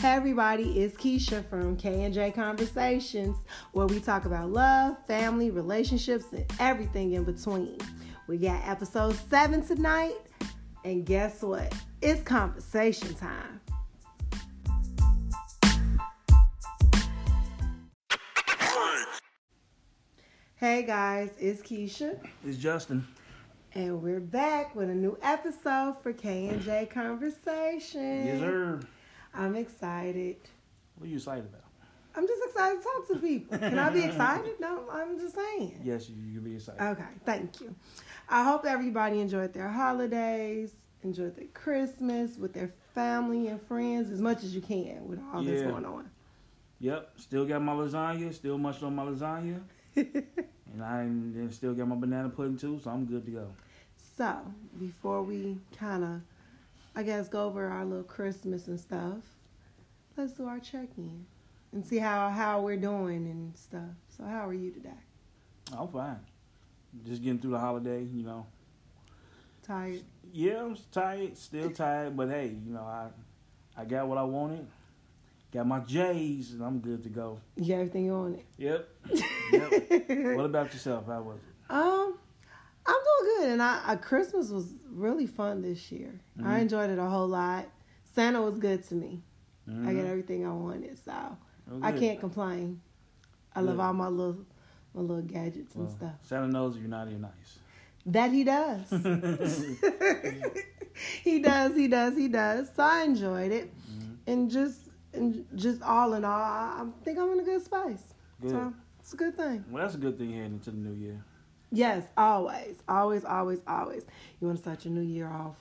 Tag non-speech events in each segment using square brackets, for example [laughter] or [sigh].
Hey everybody, it's Keisha from K and J Conversations, where we talk about love, family, relationships, and everything in between. We got episode seven tonight, and guess what? It's conversation time. Hey guys, it's Keisha, It's Justin. and we're back with a new episode for K and J Conversations. Yes, sir. I'm excited. What are you excited about? I'm just excited to talk to people. Can I be excited? No, I'm just saying. Yes, you, you can be excited. Okay, thank you. I hope everybody enjoyed their holidays, enjoyed their Christmas with their family and friends as much as you can with all this Yeah. going on. Yep, still got my lasagna, still munched on my lasagna, [laughs] and I and still got my banana pudding too, so I'm good to go. so, before we kind of, I guess, go over our little Christmas and stuff, let's do our check in and see how, how we're doing and stuff. So, how are you today? I'm fine. Just getting through the holiday, you know. Tired? Yeah, I'm tired, still tired, but hey, you know, I I got what I wanted. Got my J's, and I'm good to go. You got everything on it? Yep. [laughs] yep. What about yourself? How was it? Um, I'm doing good, and I, I Christmas was really fun this year. I Mhm. enjoyed it a whole lot. Santa was good to me. I Mhm. got everything I wanted, so Oh, I can't complain. I love all my little my little gadgets and stuff. Santa knows you're naughty or nice. That he does. [laughs] he does. He does. He does. So I enjoyed it, Mhm. and just and just all in all, I, I think I'm in a good space. Good. So it's a good thing. Well, that's a good thing heading into the new year. Yes, always, always, always, always. You want to start your new year off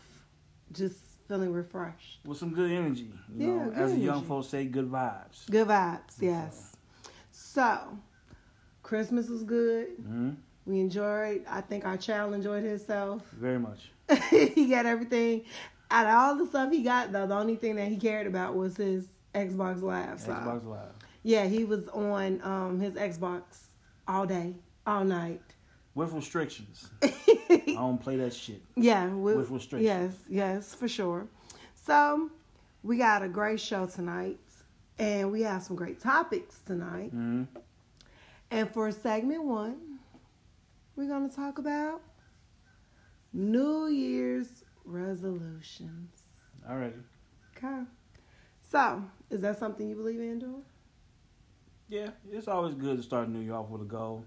just feeling refreshed. with some good energy. You Yeah, know, as the young folks say, good vibes. Good vibes, yes. So, Christmas was good. hmm We enjoyed. I think our child enjoyed himself. [laughs] Very much. he got everything. Out of all the stuff he got, though, the only thing that he cared about was his Xbox Live. So, Xbox Live. yeah, he was on um, his Xbox all day, all night. With restrictions. [laughs] I don't play that shit. Yeah, we, With restrictions. Yes, yes, for sure. So we got a great show tonight, and we have some great topics tonight. hmm And for segment one, we're gonna talk about New Year's resolutions. Alrighty. Okay. So, is that something you believe in doing? Yeah, it's always good to start a new year off with a goal.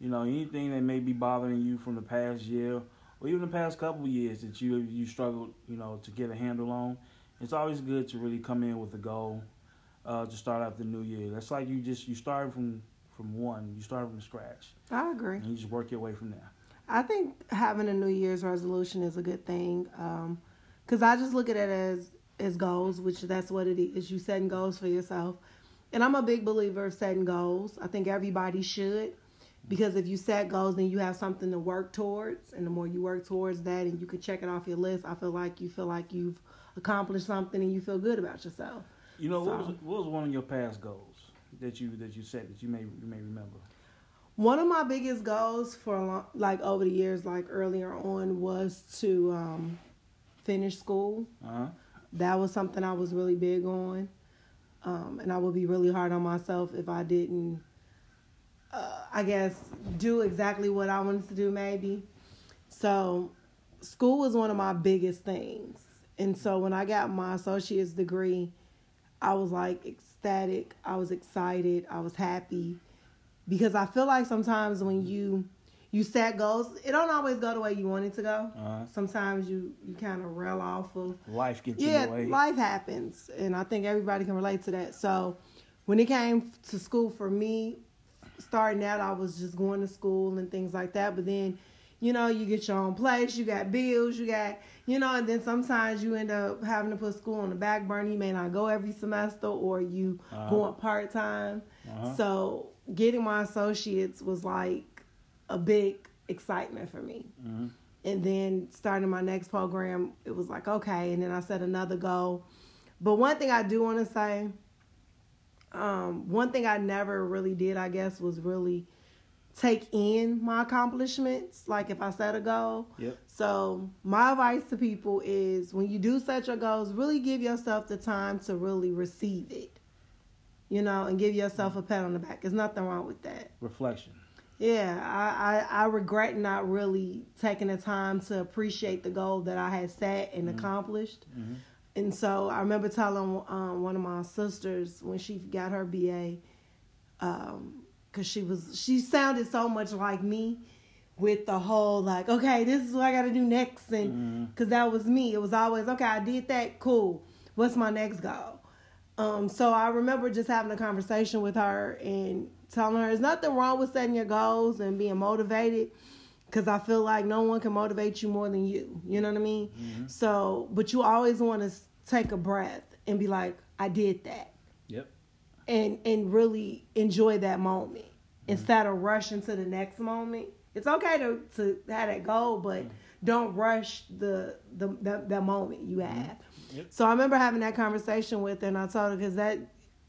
You know, anything that may be bothering you from the past year or even the past couple of years that you you struggled, you know, to get a handle on. It's always good to really come in with a goal uh, to start out the new year. That's like you just you start from from one, you start from scratch, I agree. and you just work your way from there. I think having a New Year's resolution is a good thing. Um, cause I just look at it as as goals, which that's what it is. You setting goals for yourself, and I'm a big believer of setting goals. I think everybody should, because if you set goals, then you have something to work towards, and the more you work towards that, and you can check it off your list, I feel like you feel like you've accomplished something, and you feel good about yourself. You know, what was what was one of your past goals that you that you set that you may you may remember? One of my biggest goals for a long, like over the years, like earlier on, was to um, finish school. Uh huh. that was something I was really big on. Um, and I would be really hard on myself if I didn't, uh, I guess, do exactly what I wanted to do, maybe. So, school was one of my biggest things. And so, when I got my associate's degree, I was like ecstatic. I was excited. I was happy because I feel like sometimes when you you set goals, it don't always go the way you want it to go. Uh huh. Sometimes you you kind of rail off of Life gets yeah, in the way. life happens, and I think everybody can relate to that. So, when it came to school for me, starting out, I was just going to school and things like that. But then, you know, you get your own place, you got bills, you got, you know, and then sometimes you end up having to put school on the back burner. You may not go every semester, or you Uh-huh. going part time. Uh-huh. So, getting my associates was like a big excitement for me hmm and then starting my next program it was like okay and then i set another goal but one thing i do want to say um, one thing i never really did i guess was really take in my accomplishments. Like if I set a goal. Yep. So my advice to people is when you do set your goals, really give yourself the time to really receive it. You know, and give yourself a pat on the back. There's nothing wrong with that. Reflection. Yeah, I, I, I regret not really taking the time to appreciate the goal that I had set and Mhm. accomplished. Mhm. And so I remember telling um, one of my sisters when she got her BA, because she was she sounded so much like me with the whole like, okay, this is what I got to do next, and because that was me. It was always okay. I did that. Cool. What's my next goal? Um, so I remember just having a conversation with her and telling her there's nothing wrong with setting your goals and being motivated because I feel like no one can motivate you more than you. You know what I mean? Mhm. So, but you always want to take a breath and be like, I did that, Yep. and and really enjoy that moment mm-hmm. instead of rushing to the next moment. It's okay to to have that goal, but mm-hmm. don't rush the the the, the moment you mm-hmm. have. Yep. So I remember having that conversation with her, and I told her because that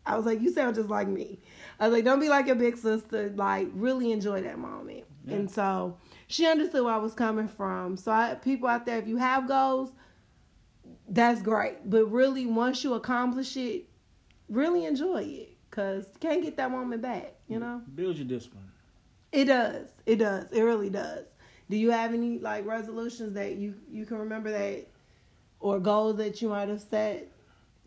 I was like, you sound just like me. I was like, don't be like your big sister. Like, really enjoy that moment. Yeah. And so she understood where I was coming from. So I, people out there, if you have goals, that's great. But really, once you accomplish it, really enjoy it because you can't get that moment back. You know, Build your discipline. it does. It does. It really does. Do you have any like resolutions that you you can remember that, or goals that you might have set?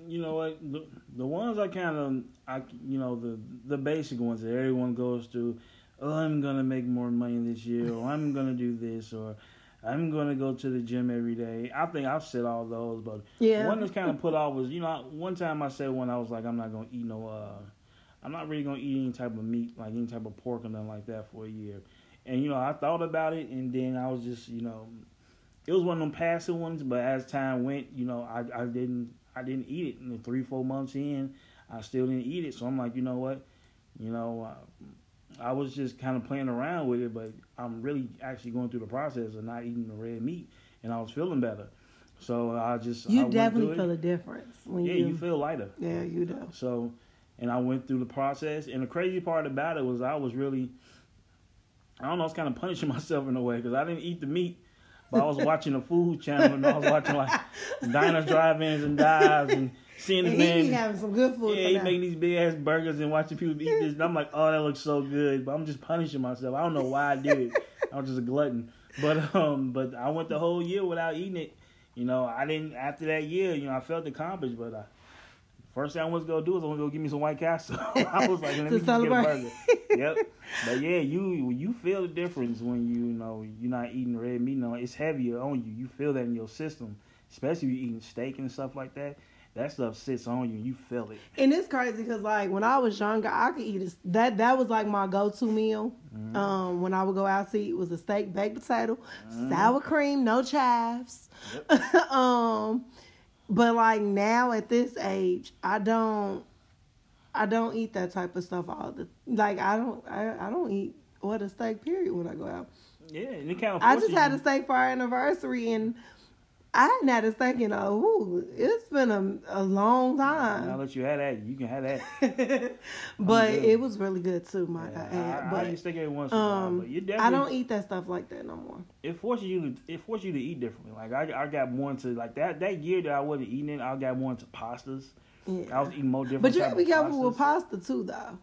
You know what? The, the ones I kind of, I you know the the basic ones that everyone goes through. Oh, I'm gonna make more money this year, or I'm gonna do this, or I'm gonna go to the gym every day. I think I've said all those, but Yeah. one that's kind of put off was you know one time I said when I was like I'm not gonna eat no uh I'm not really gonna eat any type of meat like any type of pork or nothing like that for a year, and you know I thought about it and then I was just you know it was one of them passive ones, but as time went, you know I I didn't I didn't eat it. And three four months in, I still didn't eat it. So I'm like you know what, you know. Uh, I was just kind of playing around with it, but I'm really actually going through the process of not eating the red meat, and I was feeling better. So I just you went definitely feel a difference when Yeah, you. you feel lighter. yeah, you do. So, and I went through the process. And the crazy part about it was I was really, I don't know, I was kind of punishing [laughs] myself in a way because I didn't eat the meat, but I was watching the food channel and I was watching like [laughs] diners, drive-ins, and dives and seeing this And he man. having some good food. Yeah, he now. making these big ass burgers and watching people eat this. And I'm like, oh, that looks so good. But I'm just punishing myself. I don't know why I did it. [laughs] I was just a glutton. But um, but I went the whole year without eating it. You know, I didn't. After that year, you know, I felt accomplished. But I, first thing I was gonna do is I was gonna go get me some White Castle. [laughs] I [laughs] was like, let me just get a burger. yep. But yeah, you you feel the difference when you, you know you're not eating red meat. No, it's heavier on you. You feel that in your system, especially if you're eating steak and stuff like that. That stuff sits on you and you feel it. And it's crazy because like when I was younger, I could eat a, that. That was like my go-to meal. Mm-hmm. Um, when I would go out to eat was a steak, baked potato, sour cream, no chives. [laughs] um, but like now at this age, I don't, I don't eat that type of stuff all the like. I don't, I, I don't eat what a steak period when I go out. Yeah, and it kind of. I just had a steak for our anniversary and. I hadn't had a steak in a, ooh, it's been a, a long Now time. that you had that, you can have that. [laughs] but it was really good too, my Yeah, I, I, I, but eat steak every once in a while, um, but you I don't eat that stuff like that no more. It forces you to. It forces you to eat differently. Like I, I got more into like that. That year that I wasn't eating it, I got more into pastas. Yeah. I was eating more different. But you gotta be careful pastas. with pasta too, though,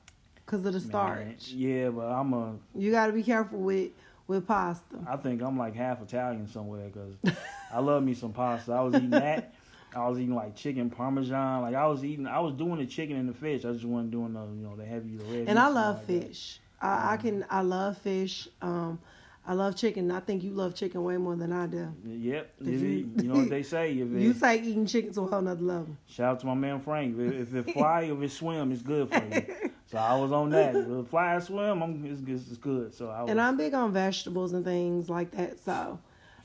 because of the Man, starch. Yeah, but I'm a. You gotta be careful with with pasta. I think I'm like half Italian somewhere because [laughs] I love me some pasta. I was eating that. [laughs] I was eating like chicken parmesan. Like I was eating. I was doing the chicken and the fish. I just wasn't doing the you know the heavy the red. And I love like fish. I, I can. I love fish. Um, I love chicken. I think you love chicken way more than I do. Yep. You, you- know what they say. [laughs] If it, You say eating chicken to a whole nother level. Shout out to my man Frank. If, if it [laughs] fly, if it swim, it's good for you. So I was on that. If it fly or swim, I'm, it's, it's, it's good. So I was. And I'm big on vegetables and things like that. So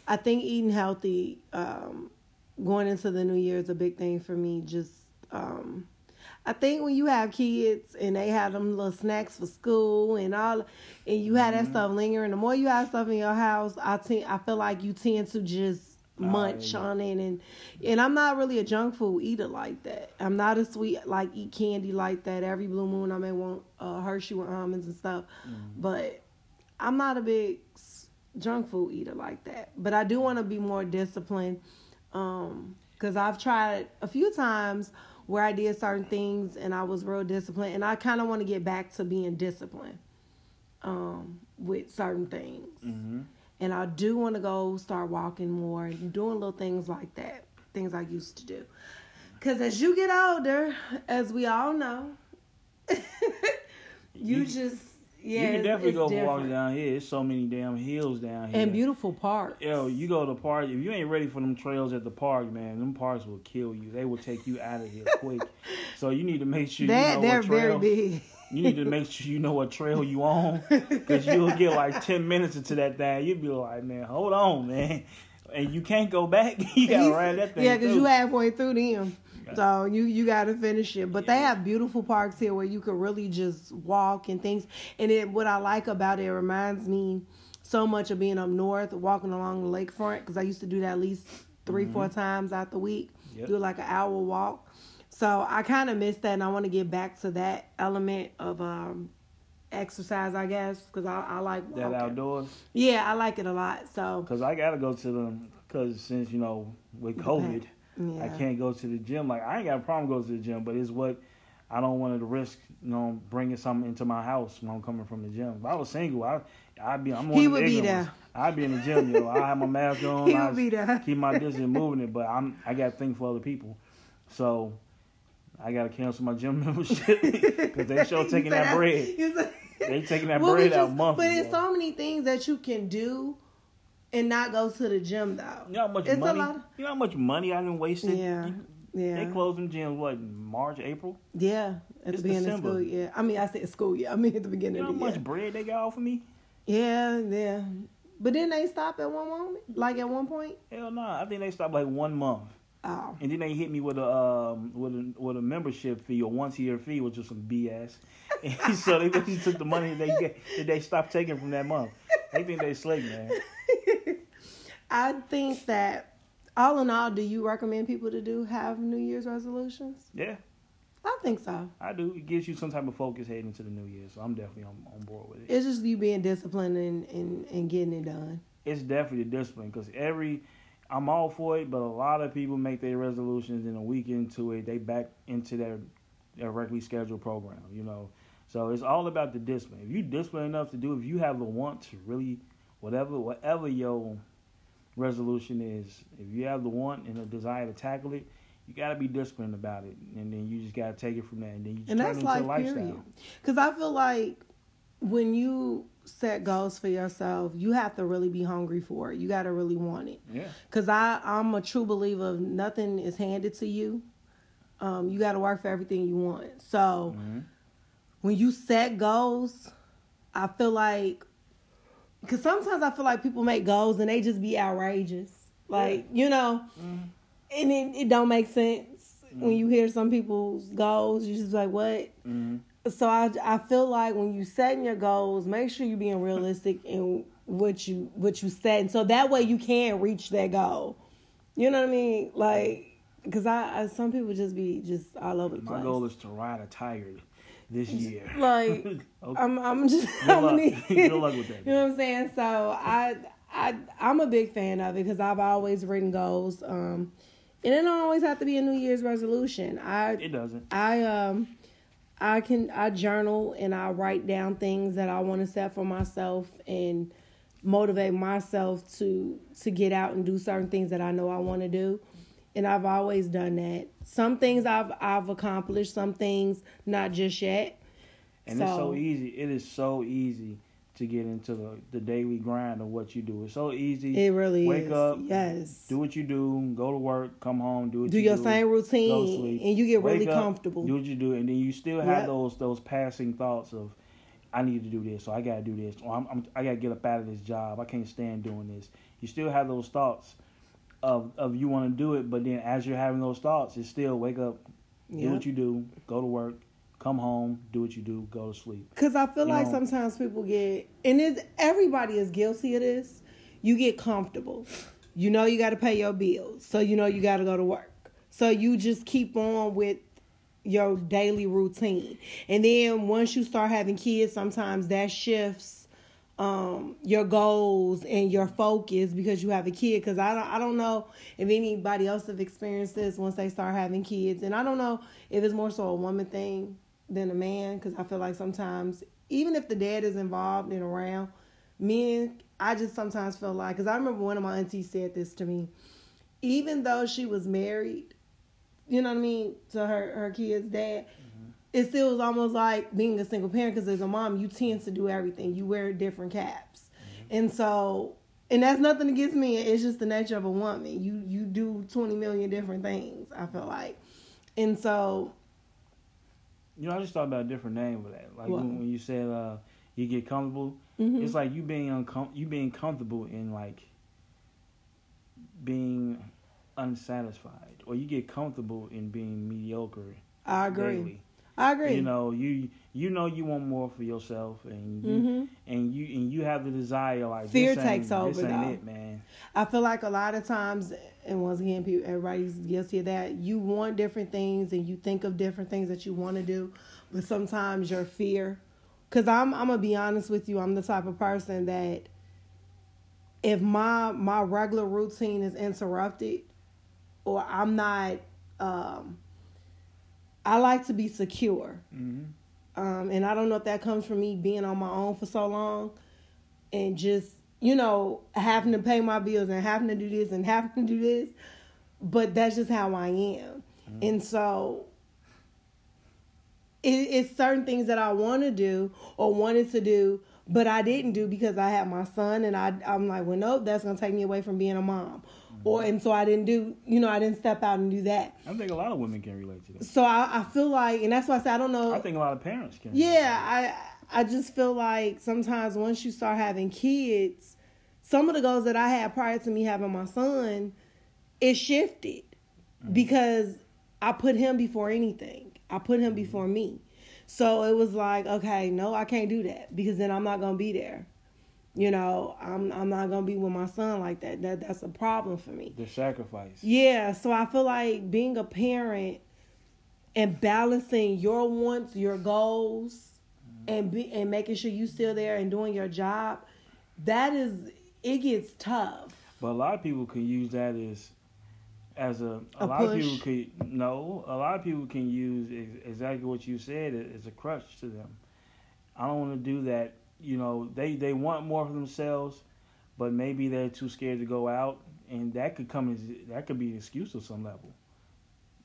I think eating healthy, um, going into the new year is a big thing for me. Just, um, I think when you have kids and they have them little snacks for school and all, and you have that stuff lingering, the more you have stuff in your house, I think I feel like you tend to just munch yeah. on it and and I'm not really a junk food eater like that. I'm not a sweet like eat candy like that. Every blue moon I may want uh, Hershey with almonds and stuff, but I'm not a big junk food eater like that, but I do want to be more disciplined. Um, because I've tried a few times where I did certain things and I was real disciplined, and I kind of want to get back to being disciplined um, with certain things. Mm-hmm. And I do want to go start walking more and doing little things like that, things I used to do. Because as you get older, as we all know, [laughs] you, You- just yeah, you can definitely go different. walking down here. There's so many damn hills down here. and beautiful parks. Yo, you go to the park. If you ain't ready for them trails at the park, man, them parks will kill you. They will take you out of here [laughs] quick. so you need to make sure you They know they're what very trail. big. You need to make sure you know what trail you on, [laughs] because you'll get like ten minutes into that thing. You'll be like, man, hold on, man, and you can't go back. [laughs] you gotta ride that thing. Yeah, because you halfway through them. So you you got to finish it. But they have beautiful parks here where you could really just walk and things. And it what I like about it, it reminds me so much of being up north, walking along the lakefront. Because I used to do that at least 3 four times out the week. Mm-hmm. Yep. Do like an hour walk. So I kind of miss that, and I want to get back to that element of um, exercise, I guess, because I, I like that outdoors. Yeah, I like it a lot. So Cause I gotta go to them. Cause since you know with COVID, yeah. I can't go to the gym. Like I ain't got a problem going to the gym, but it's what I don't want to risk. You know, bringing something into my house when I'm coming from the gym. If I was single, I I'd be. I'm one He would be there. I'd be in the gym, yo. I have my mask [laughs] on. He I would be there. keep my distance, [laughs] moving it. But I'm I got to think for other people, so I got to cancel my gym [laughs] membership because they sure taking that bread. They taking that Well, we bread out just- monthly. But there's so many things that you can do and not go to the gym though. You know how much it's a money? lot of- You know how much money I done wasted? Yeah. Yeah. They closed them gyms what March, April. Yeah. At It's the beginning December. of school, yeah. I mean, I said school, yeah. I mean, at the beginning You know how of the much year. bread they got off of me? Yeah, yeah. But then they stop at one moment, like at one point. Hell no! I think they stopped like one month, Oh, and then they hit me with a um, with a with a membership fee or once a year fee, which was some BS. And [laughs] so they basically took the money that they get, that they stopped taking from that month. They think they slick, man. [laughs] I think that all in all, do you recommend people to do have New Year's resolutions? Yeah, I think so. I do. It gives you some type of focus heading into the new year, so I'm definitely on, on board with it. It's just you being disciplined and, and, and getting it done. it's definitely a discipline because every I'm all for it, but a lot of people make their resolutions and a week into it, they back into their their regularly scheduled program. You know, so it's all about the discipline. If you disciplined enough to do, if you have the want to really, whatever whatever your resolution is, if you have the want and a desire to tackle it, you got to be disciplined about it, and then you just got to take it from there, and then you just and turn that's it into a lifestyle. because i feel like when you set goals for yourself you have to really be hungry for it. You got to really want it. Yeah, because i i'm a true believer of nothing is handed to you. Um, you got to work for everything you want. So hmm when you set goals i feel like because sometimes i feel like people make goals and they just be outrageous like you know Mhm. and it, it don't make sense when you hear some people's goals you just like what hmm so I, I feel like when you setting your goals, make sure you're being realistic in what you what you set, and so that way you can reach that goal. You know what I mean? Like, cause I, I some people just be just all over the my place. goal is to ride a tiger this year. like Okay. [laughs] I'm I'm just Good I'm luck. [laughs] Good luck with that. [laughs] You know what I'm saying? So I I I'm a big fan of it because I've always written goals. Um, and it don't always have to be a New Year's resolution. I It doesn't. I um I can I journal and I write down things that I want to set for myself and motivate myself to to get out and do certain things that I know I want to do. And I've always done that. Some things I've I've accomplished, some things not just yet. And it's so So- easy. It is so easy to get into the, the daily grind of what you do. It's so easy. It really Wake is. up, Yes. Do what you do. Go to work. Come home. Do what do you your do. same routine sleep, and you get really up, comfortable. Do what you do, and then you still have Yep. those those passing thoughts of, I need to do this, or I got to do this, or I'm, I'm I got to get up out of this job. I can't stand doing this. You still have those thoughts of of you want to do it, but then as you're having those thoughts, it's still wake up, do Yep. what you do, go to work, come home, do what you do, go to sleep. Cause I feel You like know- sometimes people get, and it's, everybody is guilty of this. You get comfortable. You know you got to pay your bills, so you know you got to go to work. So you just keep on with your daily routine, and then once you start having kids, sometimes that shifts um your goals and your focus because you have a kid. Because I don't I don't know if anybody else have experienced this once they start having kids. And I don't know if it's more so a woman thing than a man because I feel like sometimes even if the dad is involved and around men I just sometimes feel like because I remember one of my aunties said this to me even though she was married you know what I mean to her her kid's dad it still was almost like being a single parent because as a mom you tend to do everything. You wear different caps. Mm-hmm. and so and that's nothing against me it's just the nature of a woman. You you do 20 million different things i feel like. And so you know i just thought about a different name for that. Like when, when, you said uh you get comfortable mm-hmm. it's like you being uncom- you being comfortable in like being unsatisfied or you get comfortable in being mediocre i agree. daily. I agree. You know, you you know you want more for yourself, and you mm-hmm. and you and you have the desire. Like fear takes over. This ain't it, man. I feel like a lot of times, and once again, people, everybody's guilty of that. You want different things, and you think of different things that you want to do, but sometimes your fear. Because I'm I'm gonna be honest with you, I'm the type of person that if my my regular routine is interrupted, or I'm not. Um, I like to be secure. Mm-hmm. Um, and I don't know if that comes from me being on my own for so long and just, you know, having to pay my bills and having to do this and having to do this. But that's just how I am. Mm-hmm. And so it, it's certain things that I want to do or wanted to do, but I didn't do because I had my son. And I, I'm like, well, nope, that's going to take me away from being a mom or and so I didn't do you know I didn't step out and do that. I think a lot of women can relate to that. So I, I feel like, and that's why I say I don't know. I think a lot of parents can. Yeah, I I just feel like sometimes once you start having kids, some of the goals that I had prior to me having my son, it shifted mm-hmm. because I put him before anything. I put him mm-hmm. before me. So it was like, okay, no, I can't do that because then I'm not gonna be there you know i'm i'm not gonna be with my son like that. That that's a problem for me. The sacrifice. Yeah so i feel like being a parent and balancing your wants your goals mm-hmm. and be and making sure you still there and doing your job that is it gets tough. But a lot of people can use that as as a a, a lot push. of people could no a lot of people can use exactly what you said as a crutch to them. I don't want to do that you know they they want more for themselves, but maybe they're too scared to go out, and that could come as that could be an excuse of some level.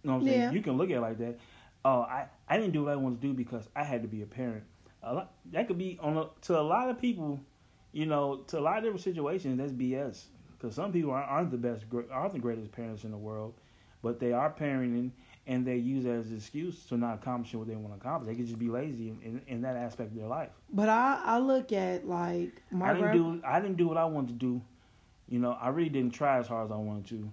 You know what I'm saying? Yeah. You can look at it like that. Oh, I I didn't do what I wanted to do because I had to be a parent. A lot, that could be on a, to a lot of people, you know, to a lot of different situations. That's BS because some people aren't, aren't the best, aren't the greatest parents in the world, but they are parenting and they use that as an excuse to not accomplish what they want to accomplish. They could just be lazy in, in, in that aspect of their life. But I, I look at like my I didn't do I didn't do what I wanted to do. You know, I really didn't try as hard as I wanted to.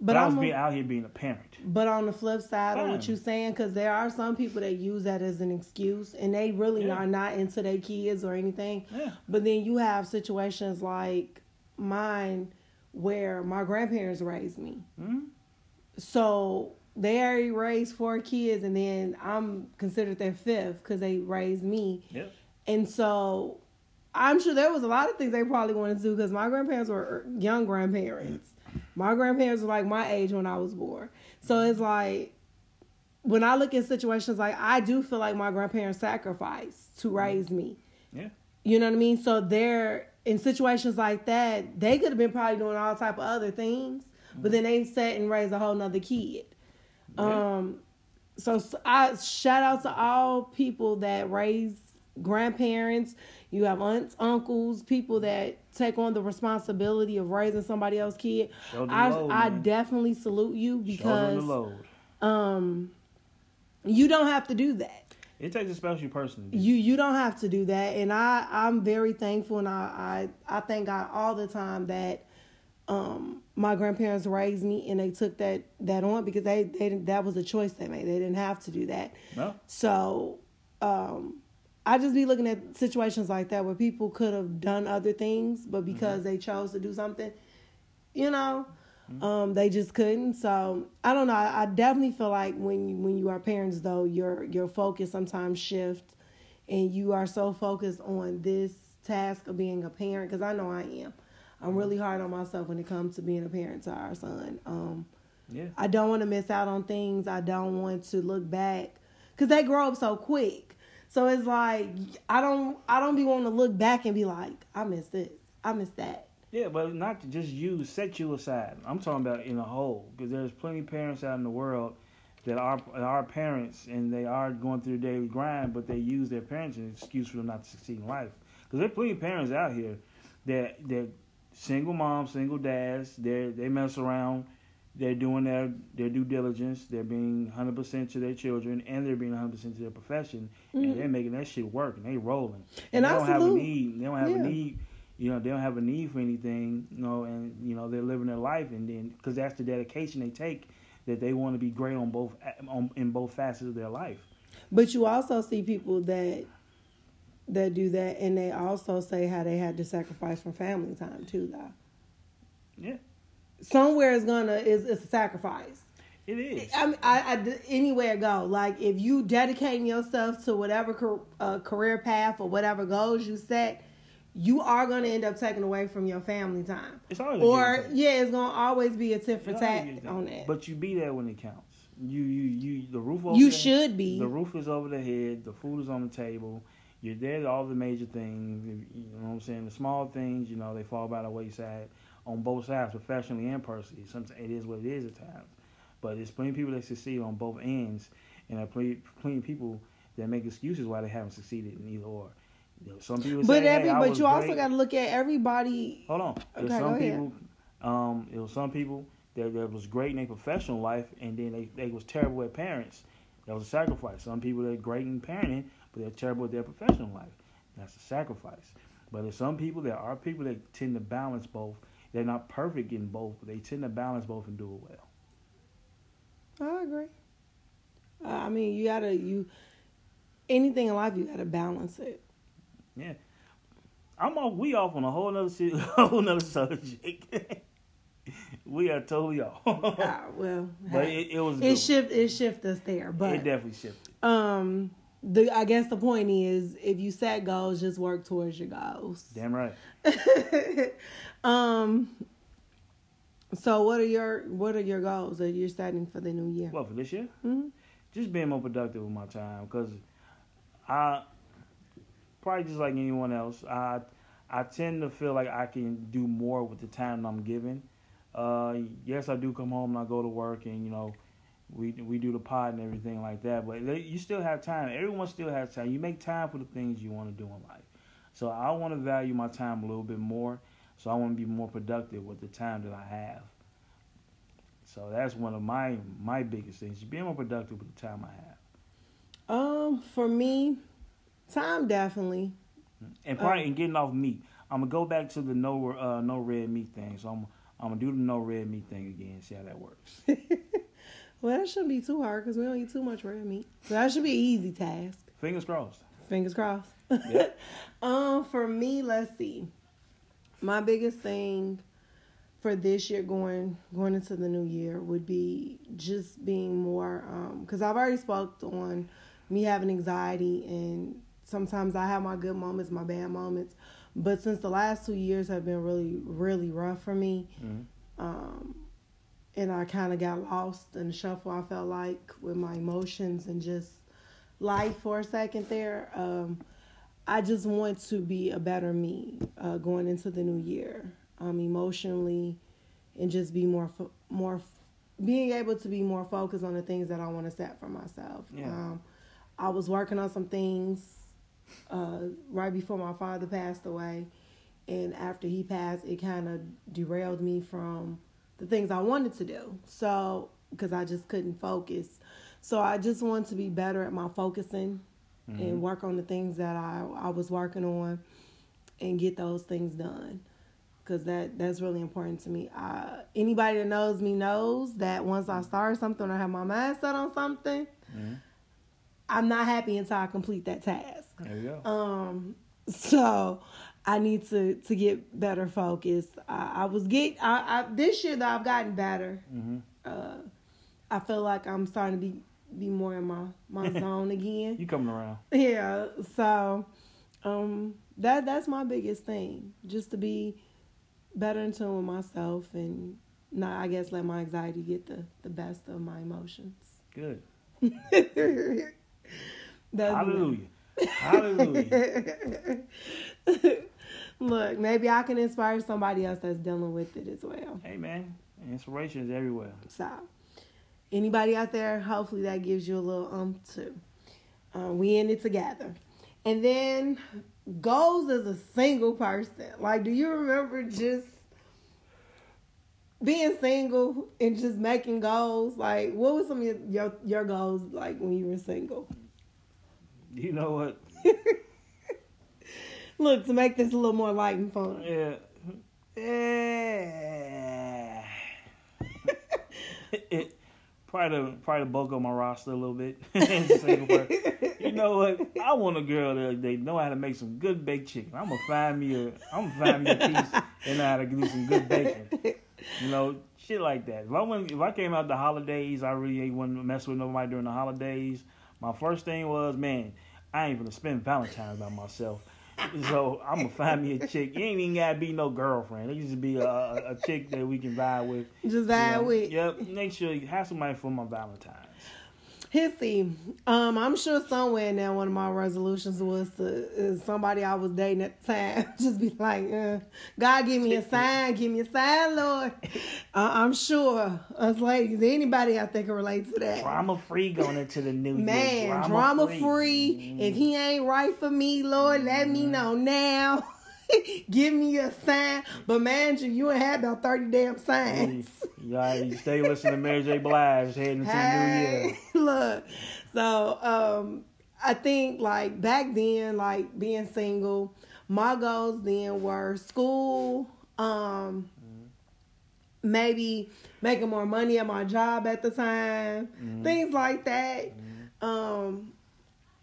But, but I was being out here being a parent. But on the flip side Fine. of what you're saying, because there are some people that use that as an excuse, and they really yeah. are not into their kids or anything. Yeah. But then you have situations like mine, where my grandparents raised me. Mm-hmm. So they already raised four kids, and then I'm considered their fifth because they raised me. Yep. And so I'm sure there was a lot of things they probably wanted to do because my grandparents were young grandparents. My grandparents were like my age when I was born. So it's like when I look at situations like I do feel like my grandparents sacrificed to mm-hmm. raise me. Yeah. You know what I mean? So they're in situations like that, they could have been probably doing all type of other things, but mm-hmm. then they sat and raised a whole nother kid. Um, so I shout out to all people that raise grandparents. You have aunts, uncles, people that take on the responsibility of raising somebody else's kid. I load, I definitely salute you because um, you don't have to do that. It takes a special person. You you don't have to do that, and I I'm very thankful, and I I, I thank God all the time that um, my grandparents raised me and they took that that on because they they that was a choice they made. They didn't have to do that. No. So um, I just be looking at situations like that where people could have done other things, but because mm-hmm. they chose to do something, you know, mm-hmm. um, they just couldn't. So I don't know. I, I definitely feel like when you, when you are parents, though, your your focus sometimes shifts, and you are so focused on this task of being a parent because I know I am. I'm really hard on myself when it comes to being a parent to our son. Um, Yeah. I don't want to miss out on things. I don't want to look back because they grow up so quick. So it's like I don't I don't be wanting to look back and be like I missed this, I missed that. Yeah, but not to just you, set you aside. I'm talking about in a whole, because there's plenty of parents out in the world that are are parents and they are going through their daily grind, but they use their parents as an excuse for them not to succeed in life. Because there's plenty of parents out here that that single moms, single dads, they they mess around, they're doing their their due diligence, they're being 100% to their children, and they're being 100% to their profession, and mm-hmm. they're making that shit work, and they rolling. And they I don't have a need. They don't have Yeah. a need. You know, they don't have a need for anything. You know, and you know they're living their life, and then because that's the dedication they take, that they want to be great on both on, in both facets of their life. But you also see people that that do that, and they also say how they had to sacrifice from family time too. Though Yeah, somewhere is gonna is it's a sacrifice. it is. I, mean, I, I anywhere it go. Like if you dedicating yourself to whatever uh, career path or whatever goals you set, you are gonna end up taking away from your family time. It's always Or yeah, it's gonna always be a tit for tat give and take. on that. But you be there when it counts. You you you the roof over. you the- should be. The roof is over the head. The food is on the table. There. to All the major things. You know what I'm saying. The small things. You know they fall by the wayside on both sides, professionally and personally. Sometimes it is what it is at times. But there's plenty of people that succeed on both ends, and there are plenty, plenty of people that make excuses why they haven't succeeded in either or. You know, some people but say, every hey, but you also got to look at everybody. Hold on. There's Okay, some people. Um, it was some people that, that was great in their professional life, and then they they was terrible at parents. That was a sacrifice. Some people that are great in parenting, but they're terrible at their professional life. That's a sacrifice. But there's some people. There are people that tend to balance both. They're not perfect in both, but they tend to balance both and do it well. I agree. Uh, I mean, you gotta you anything in life you gotta balance it. Yeah. I'm off. We off on a whole nother si- [laughs] whole nother subject. [laughs] we are totally off. [laughs] Ah, well, but it, it was. it shift it shift us there, but it definitely shifted. um, the I guess the point is if you set goals, just work towards your goals. Damn right. [laughs] um. So what are your what are your goals that you're setting for the new year? What for this year? Mhm. Just being more productive with my time, because I probably just like anyone else, I I tend to feel like I can do more with the time I'm given. Uh, yes, I do come home and I go to work, and you know, we we do the pod and everything like that. But you still have time. Everyone still has time. You make time for the things you want to do in life. So I want to value my time a little bit more. So I want to be more productive with the time that I have. So that's one of my my biggest things: being more productive with the time I have, Um, for me, time definitely. and probably Um, and getting off meat. I'm gonna go back to the no uh, no red meat thing. So I'm I'm gonna do the no red meat thing again. See how that works. [laughs] Well, that shouldn't be too hard because we don't eat too much red meat. So that should be an easy task. Fingers crossed. Fingers crossed. Yeah. [laughs] um, for me, let's see. My biggest thing for this year going going into the new year would be just being more um because I've already spoke on me having anxiety and sometimes I have my good moments, my bad moments. But since the last two years have been really, really rough for me, Mhm. um, and I kind of got lost in the shuffle. I felt like with my emotions and just life for a second there. Um, I just want to be a better me uh, going into the new year, um, emotionally, and just be more fo- more f- being able to be more focused on the things that I want to set for myself. Yeah. Um, I was working on some things uh, right before my father passed away, and after he passed, it kind of derailed me from the things I wanted to do. So because I just couldn't focus, so I just want to be better at my focusing Mm-hmm. and work on the things that I I was working on, and get those things done. Cause that that's really important to me. Uh, anybody that knows me knows that once I start something or have my mind set on something, Mhm. I'm not happy until I complete that task. There you go. Um, [laughs] so I need to to get better focused. I, I was get I, I this year though I've gotten better. hmm Uh, I feel like I'm starting to be be more in my my [laughs] zone again. You coming around? Yeah. So, um, that that's my biggest thing. Just to be better in tune with myself and not, I guess, let my anxiety get the the best of my emotions. Good. [laughs] Hallelujah. Hallelujah. [laughs] Look, maybe I can inspire somebody else that's dealing with it as well. Hey man, inspiration is everywhere. So, anybody out there, hopefully that gives you a little um too. Uh, we in it together. And then goals as a single person. Like, do you remember just being single and just making goals? Like, what was some of your your, your goals like when you were single? You know what? [laughs] Look, to make this a little more light and fun. Yeah. Yeah. it, probably the probably the bulk of my roster a little bit. [laughs] You know what? I want a girl that they know how to make some good baked chicken. I'm gonna find me a I'm gonna find me a piece and know how to do some good bacon. You know, shit like that. If I went, if I came out the holidays, I really ain't want to mess with nobody during the holidays. My first thing was, man, I ain't gonna spend Valentine's by myself. So I'm gonna find me a chick. You ain't even gotta be no girlfriend. It just be a, a, a chick that we can vibe with. Just you vibe know? with. Yep. Make sure you have somebody for my Valentine's. Hissy, um, I'm sure somewhere in there one of my resolutions was to is somebody I was dating at the time [laughs] just be like, uh, God give me a [laughs] sign, give me a sign, Lord. Uh, I'm sure us ladies, anybody out there can relate to that. Drama free going into the new year. Man, drama, free. If he ain't right for me, Lord, let me know now. [laughs] [laughs] Give me a sign. But man, you, you ain't had about 30 damn signs. Y'all you stay listening to Mary J. Blige heading into the new year. [laughs] Look. So, um, I think like back then, like being single, my goals then were school, um, maybe making more money at my job at the time, Mhm. things like that. Um,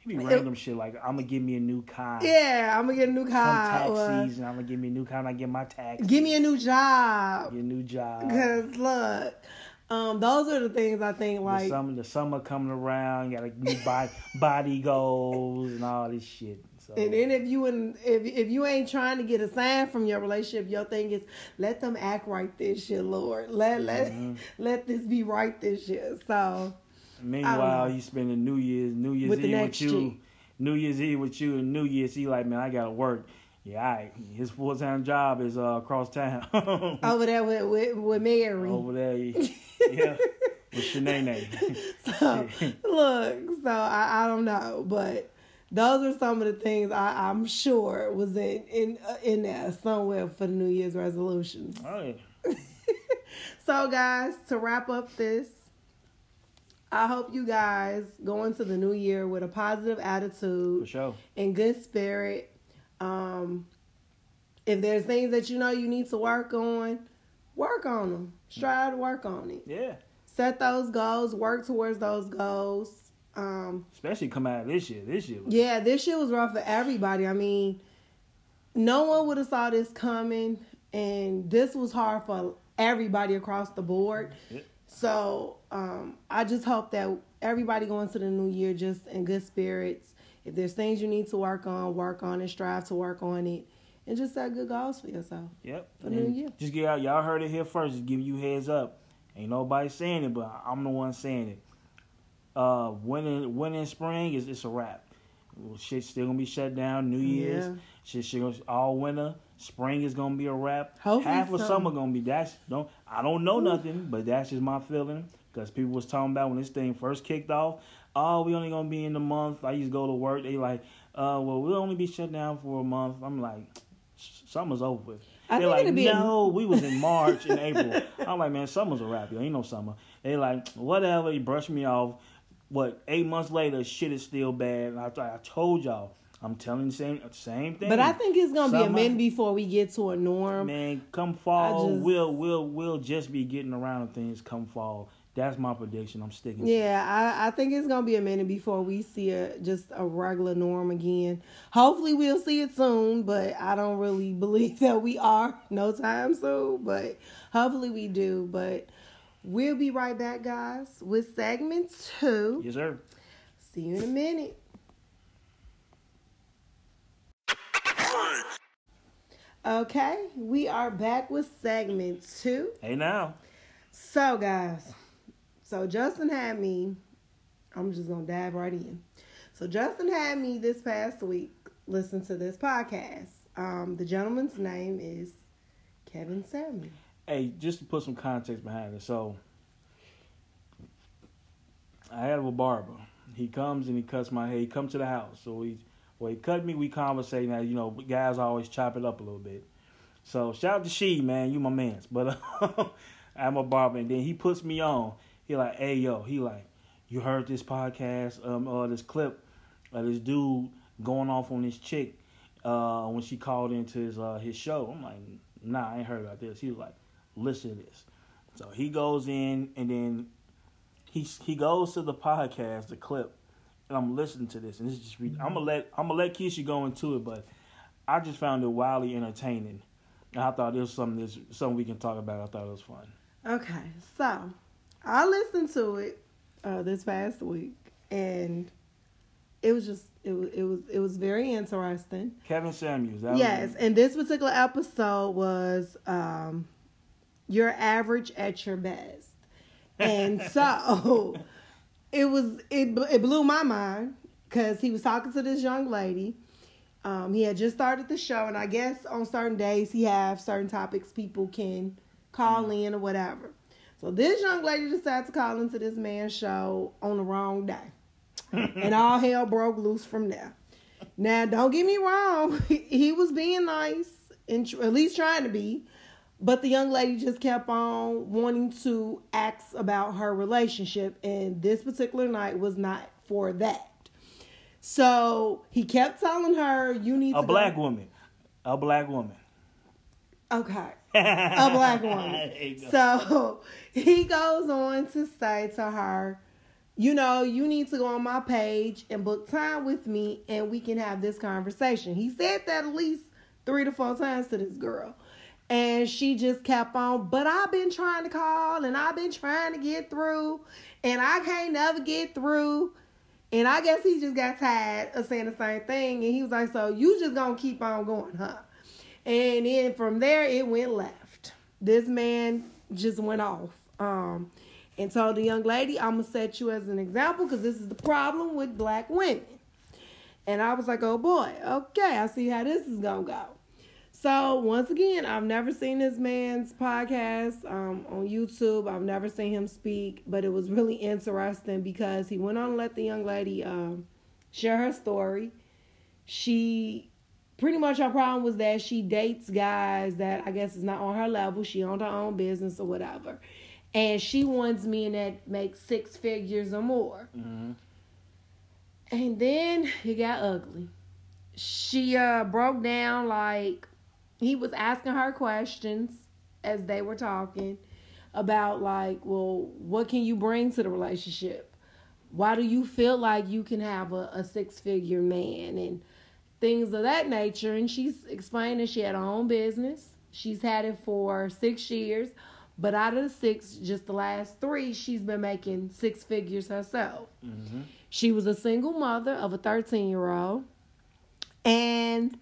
It be random shit like I'm gonna give me a new car. yeah, I'm gonna get a new Come car. tax or season, I'm gonna give me a new car. and I get my tax. give me a new job. Get a new job. Cause look, um, those are the things I think the like summer, the summer coming around, you got a new body, [laughs] body goals and all this shit. So And then if you and if if you ain't trying to get a sign from your relationship, your thing is let them act right this year, Lord. Let let Mhm. [laughs] let this be right this year. So meanwhile, know. you spending New Year's, New Year's With Eve with you, chick. New Year's Eve with you, and New Year's he like, man, I gotta work. Yeah, right. His full time job is uh, across town. [laughs] over there with with, with Mary. Over there, yeah, [laughs] with Shanae. so [laughs] look, so I, I don't know, but those are some of the things I, I'm sure was in in uh, in there somewhere for the New Year's resolutions. Oh yeah. So, guys, to wrap up this, I hope you guys go into the new year with a positive For attitude sure. and good spirit. Um, if there's things that you know you need to work on, work on them. Strive to work on it. Yeah. Set those goals. Work towards those goals. Um, Especially come out of this year. This year. was- yeah, this year was rough for everybody. I mean, no one would have saw this coming, and this was hard for everybody across the board. Yeah. So um, I just hope that everybody going to the new year just in good spirits. If there's things you need to work on, work on it. Strive to work on it, and just set good goals for yourself. Yep. For the New Year. Just get out. Y'all heard it here first. Just give you heads up. Ain't nobody saying it, but I'm the one saying it. Uh, winning, winning spring is it's a wrap. Well, shit still gonna be shut down. New Year's, Yeah. shit, shit gonna, all winter. Spring is gonna be a wrap. Hopefully Half of so. summer gonna be that's don't I don't know nothing, but that's just my feeling. Because people was talking about when this thing first kicked off. Oh, we only gonna be in the month. I used to go to work. They like, uh, well, we'll only be shut down for a month. I'm like, summer's over with. I They're like, no, we was in March and April. [laughs] I'm like, man, summer's a wrap, yo. Ain't no summer. They like, whatever. He brushed me off. What? Eight months later, shit is still bad. And I, I told y'all, I'm telling the same same thing. But I think it's gonna be a Summer- minute before we get to a norm. man, come fall, just- we'll we'll we'll just be getting around to things. Come fall, that's my prediction. I'm sticking. to it. Yeah, I, I think it's gonna be a minute before we see a just a regular norm again. Hopefully, we'll see it soon, but I don't really [laughs] believe that we are no time soon. But hopefully, we do. But we'll be right back, guys, with segment two. Yes, sir. See you in a minute. Okay, we are back with segment two. Hey now. So, guys, so Justin had me. I'm just gonna dive right in. So Justin had me this past week listen to this podcast. Um, the gentleman's name is Kevin Samuel. Hey, just to put some context behind it. So, I had a barber. He comes and he cuts my hair. He comes to the house. So he, well, he cut me. We conversate now. You know, guys always chop it up a little bit. So shout out to She, man. You my man's. But uh, [laughs] I'm a barber. And then he puts me on. He like, hey, yo. He like, you heard this podcast, um, or this clip of this dude going off on this chick uh, when she called into his uh, his show. I'm like, nah, I ain't heard about this. He was like, listen to this. So he goes in and then he he goes to the podcast, the clip, and I'm listening to this, and this just I'm gonna let I'm gonna let Keisha go into it, but I just found it wildly entertaining. I thought it was something this something we can talk about. I thought it was fun. Okay, so I listened to it uh, this past week, and it was just it was it was it was very interesting. Kevin Samuels. That yes, was, and this particular episode was um, your average at your best, and [laughs] so it was it it blew my mind because he was talking to this young lady. Um, he had just started the show, and I guess on certain days he have certain topics people can call mm. in or whatever. So this young lady decided to call into this man's show on the wrong day and all hell broke loose from there. Now, don't get me wrong, [laughs] he was being nice and at least trying to be, but the young lady just kept on wanting to ask about her relationship, and this particular night was not for that. So he kept telling her, "You need to a black go. woman, a black woman." Okay, [laughs] a black woman. [laughs] So he goes on to say to her, you know, you need to go on my page and book time with me and we can have this conversation. He said that at least three to four times to this girl. And she just kept on, but I've been trying to call and I've been trying to get through and I can't never get through. And I guess he just got tired of saying the same thing. And he was like, So you just gonna keep on going, huh? And then from there it went left. This man just went off. Um, and told the young lady, I'm gonna set you as an example because this is the problem with black women. And I was like, oh boy, okay, I see how this is gonna go. So once again, I've never seen this man's podcast um, on YouTube. I've never seen him speak, but it was really interesting because he went on and let the young lady um, share her story. She pretty much her problem was that she dates guys that I guess is not on her level. She owned her own business or whatever and she wants men that make six figures or more. Mm-hmm. And then it got ugly. She uh, broke down like he was asking her questions as they were talking about like, well, what can you bring to the relationship? Why do you feel like you can have a, a six figure man and things of that nature? And she's explaining she had her own business. She's had it for six years but out of the six, just the last three, she's been making six figures herself. Mm-hmm. She was a single mother of a 13 year old. And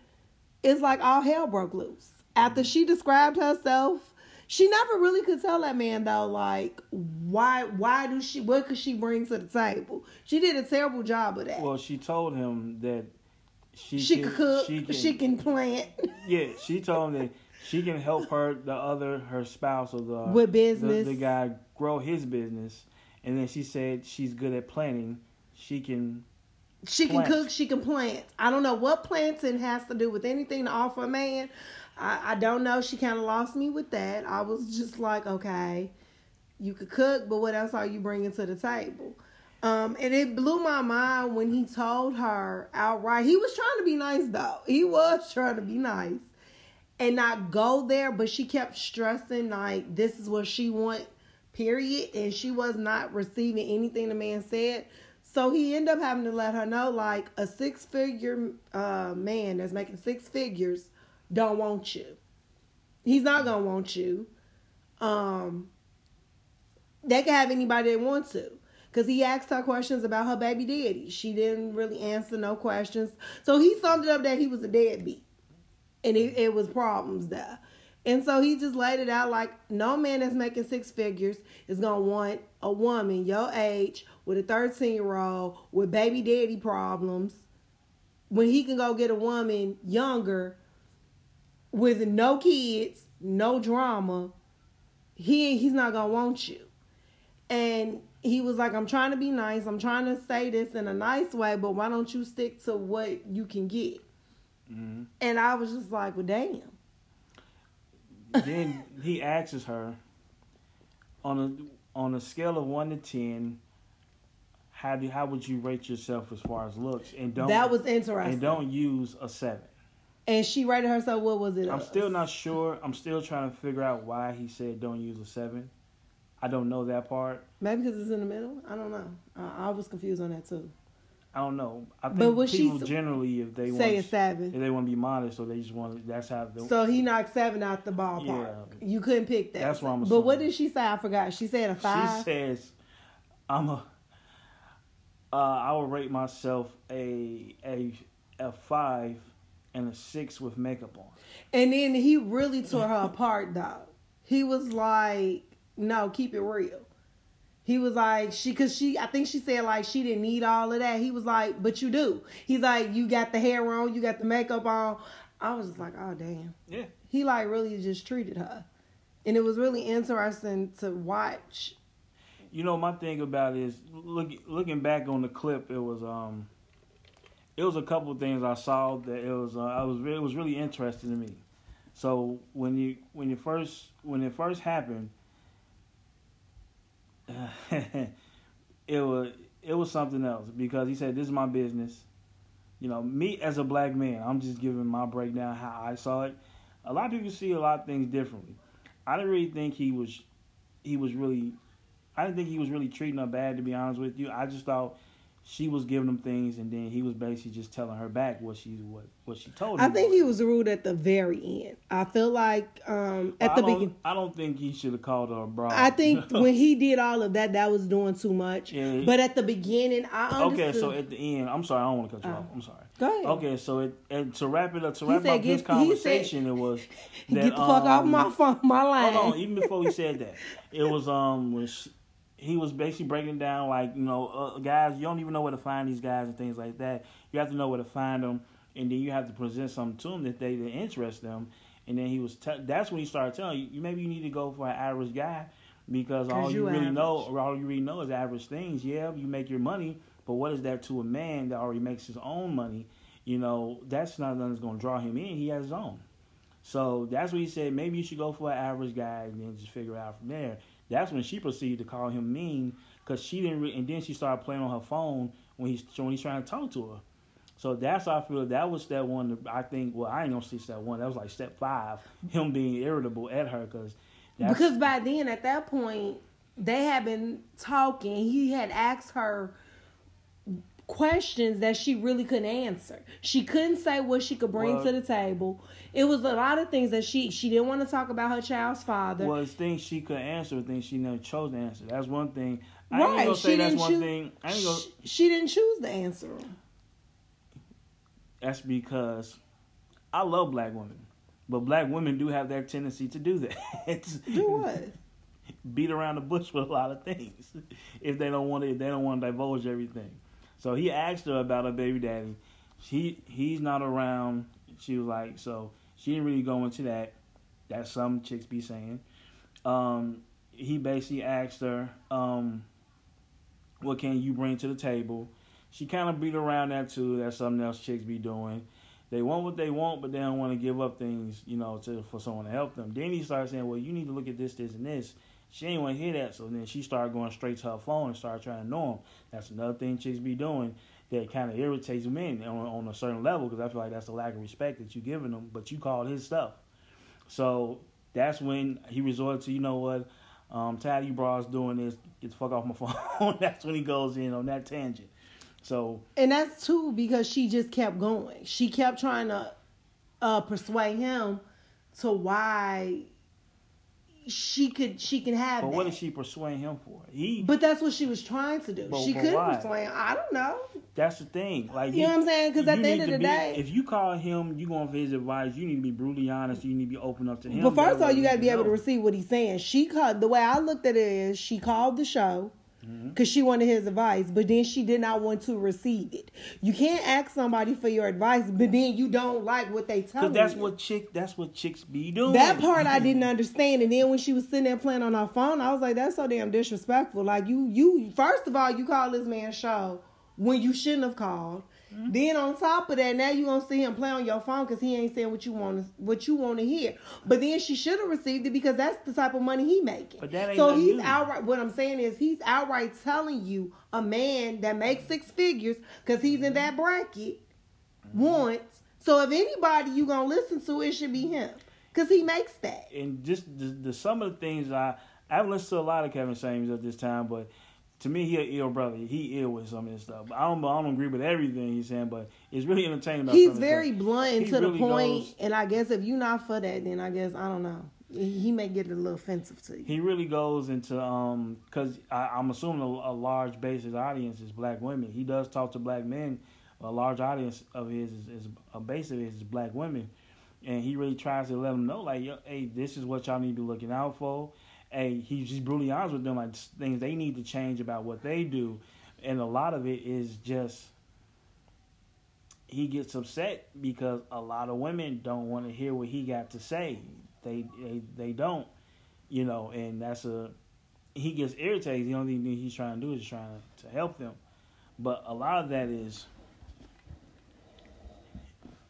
it's like all hell broke loose. After mm-hmm. she described herself, she never really could tell that man though, like why why do she what could she bring to the table? She did a terrible job of that. Well, she told him that she she can, cook, she can, she can plant. [laughs] Yeah, she told him that she can help her the other her spouse or the with business the, the guy grow his business. And then she said she's good at planting. She can she plant. can cook she can plant. I don't know what planting has to do with anything to offer a man. I, I don't know. She kind of lost me with that. I was just like okay you could cook but what else are you bringing to the table um, and it blew my mind when he told her outright. He was trying to be nice though. He was trying to be nice and not go there, but she kept stressing like this is what she want, period, and she was not receiving anything the man said. So he ended up having to let her know like a six figure uh, man that's making six figures don't want you. He's not gonna want you. Um, they can have anybody they want to. Cause he asked her questions about her baby daddy. She didn't really answer no questions. So he summed it up that he was a deadbeat. and it, it was problems there. And so he just laid it out like no man that's making six figures is gonna want a woman your age with a 13 year old with baby daddy problems when he can go get a woman younger with no kids, no drama. He he's not gonna want you. And he was like, I'm trying to be nice. I'm trying to say this in a nice way, but why don't you stick to what you can get? Mm-hmm. And I was just like, well, damn. then he asks her on a on a scale of one to ten, how do how would you rate yourself as far as looks? And don't that was interesting. and don't use a seven. And she rated herself. What was it? I'm still not sure. I'm still trying to figure out why he said don't use a seven. I don't know that part. Maybe because it's in the middle. I don't know. I, I was confused on that too. I don't know. I think But people generally, if they Say a want, seven. if they want to be modest, or they just want, that's how. They, So he knocked seven out the ballpark. Yeah. You couldn't pick that. That's what I'm But what did she say? I forgot. She said a five. She says, "I'm a. Uh, I would rate myself a a a five and a six with makeup on. and then he really tore her apart, though. He was like, "No, keep it real." He was like, "She, cause she, I think she said like she didn't need all of that." He was like, "But you do." He's like, "You got the hair on, you got the makeup on." I was just like, "Oh damn." Yeah, He like really just treated her, and it was really interesting to watch. you know my thing about it is look looking back on the clip. It was um, it was a couple of things I saw that it was uh, I was it was really interesting to me. So when you when you first when it first happened, [laughs] it was it was something else because he said this is my business. You know, me as a black man, I'm just giving my breakdown how I saw it. A lot of people see a lot of things differently. I didn't really think he was he was really I didn't think he was really treating her bad to be honest with you. I just thought she was giving him things and then he was basically just telling her back what she what what she told him. I think he was rude at the very end. I feel like um, at the beginning. I don't think he should have called her a broad. I think [laughs] when he did all of that, that was doing too much. Yeah, but at the beginning, I understood. Okay, so at the end, I'm sorry, I don't want to cut you Uh, off. I'm sorry. Go ahead. Okay, so it, and to wrap it up, to wrap said up this he said- conversation, it was [laughs] that, Get the fuck off um, my phone, my line. Hold on, even before he said that, it was um when she, he was basically breaking down like you know uh, guys, you don't even know where to find these guys and things like that. You have to know where to find them, and then you have to present something to them that they that interest them. And then he was te- that's when he started telling you, you maybe you need to go for an average guy because all you you really know average. or all you really know is average things. Yeah, you make your money, but what is that to a man that already makes his own money? You know, that's not nothing that's going to draw him in. He has his own. So that's what he said. Maybe you should go for an average guy and then just figure it out from there. That's when she proceeded to call him mean because she didn't. Re- and then she started playing on her phone when he's when he's trying to talk to her. So that's how I feel. That was step one. I think. Well, I ain't gonna see step one. That was like step five. Him being irritable at her because. because by then, at that point, they had been talking. He had asked her questions that she really couldn't answer. She couldn't say what she could bring Well- to the table. It was a lot of things that she she didn't want to talk about her child's father. Well, it's things she could answer, things she never chose to answer. That's one thing. I ain't right? gonna She say that's didn't one choose. thing. I ain't gonna. she, she didn't choose to answer. That's because I love black women, but black women do have that tendency to do that. Do what? [laughs] Beat around the bush with a lot of things if they don't want to. If they don't want to divulge everything. So he asked her about her baby daddy. She he's not around. She was like, so she didn't really go into that. That some chicks be saying. Um, he basically asked her, um, "What can you bring to the table?" She kind of beat around that too. That's something else chicks be doing. They want what they want, but they don't want to give up things, you know, to for someone to help them. Then he started saying, "Well, you need to look at this, this, and this." She ain't want to hear that, so then she started going straight to her phone and started trying to know him. That's another thing chicks be doing that kind of irritates men on, on a certain level because I feel like that's the lack of respect that you're giving them. But you called his stuff, so that's when he resorted to, you know what, um, tired you bras doing this, get the fuck off my [laughs] phone. that's when he goes in on that tangent. So And that's too because she just kept going. She kept trying to uh, persuade him to why she could she can have. But that. what is she persuading him for? He. But that's what she was trying to do. But- she but could why? persuade. I don't know. That's the thing. Like You know what I'm saying? 'Cause at the end of the be- day- if you call him, you going for his advice. You need to be brutally honest. You need to be open up to him. But first of all, you got to be able to receive what he's saying. She called the way I looked at it is she called the show. Mm-hmm. because she wanted his advice, but then she did not want to receive it. You can't ask somebody for your advice, but then you don't like what they tell you. that's what chick. That's what chicks be doing. That part I [laughs] didn't understand, and then when she was sitting there playing on her phone, I was like, "That's so damn disrespectful." Like you, you first of all, you call this man show when you shouldn't have called. Mm-hmm. Then on top of that, now you gonna see him play on your phone because he ain't saying what you want to what you want to hear. But then she should have received it because that's the type of money he making. But that ain't so he's outright. What I'm saying is he's outright telling you a man that makes six figures because he's in that bracket Mm-hmm. wants. So if anybody you gonna listen to, it should be him because he makes that. and just the, the some of the things I I've listened to a lot of Kevin Samuels at this time, but to me he an ill brother. He ill with some of this stuff. I don't I don't agree with everything he's saying, but it's really entertaining. He's some of the very blunt and He to really the point, goes- and I guess if you're not for that, then I guess I don't know. He he may get a little offensive to you. He really goes into um because I'm assuming a, a large base of audience is black women. He does talk to black men. A large audience of his is, is a base of his is black women, and he really tries to let them know like, hey, this is what y'all need to be looking out for. Hey, he's just brutally honest with them like things they need to change about what they do, and a lot of it is just he gets upset because a lot of women don't want to hear what he got to say. They they, they don't, you know, and that's a he gets irritated. The only thing he's trying to do is trying to help them, but a lot of that is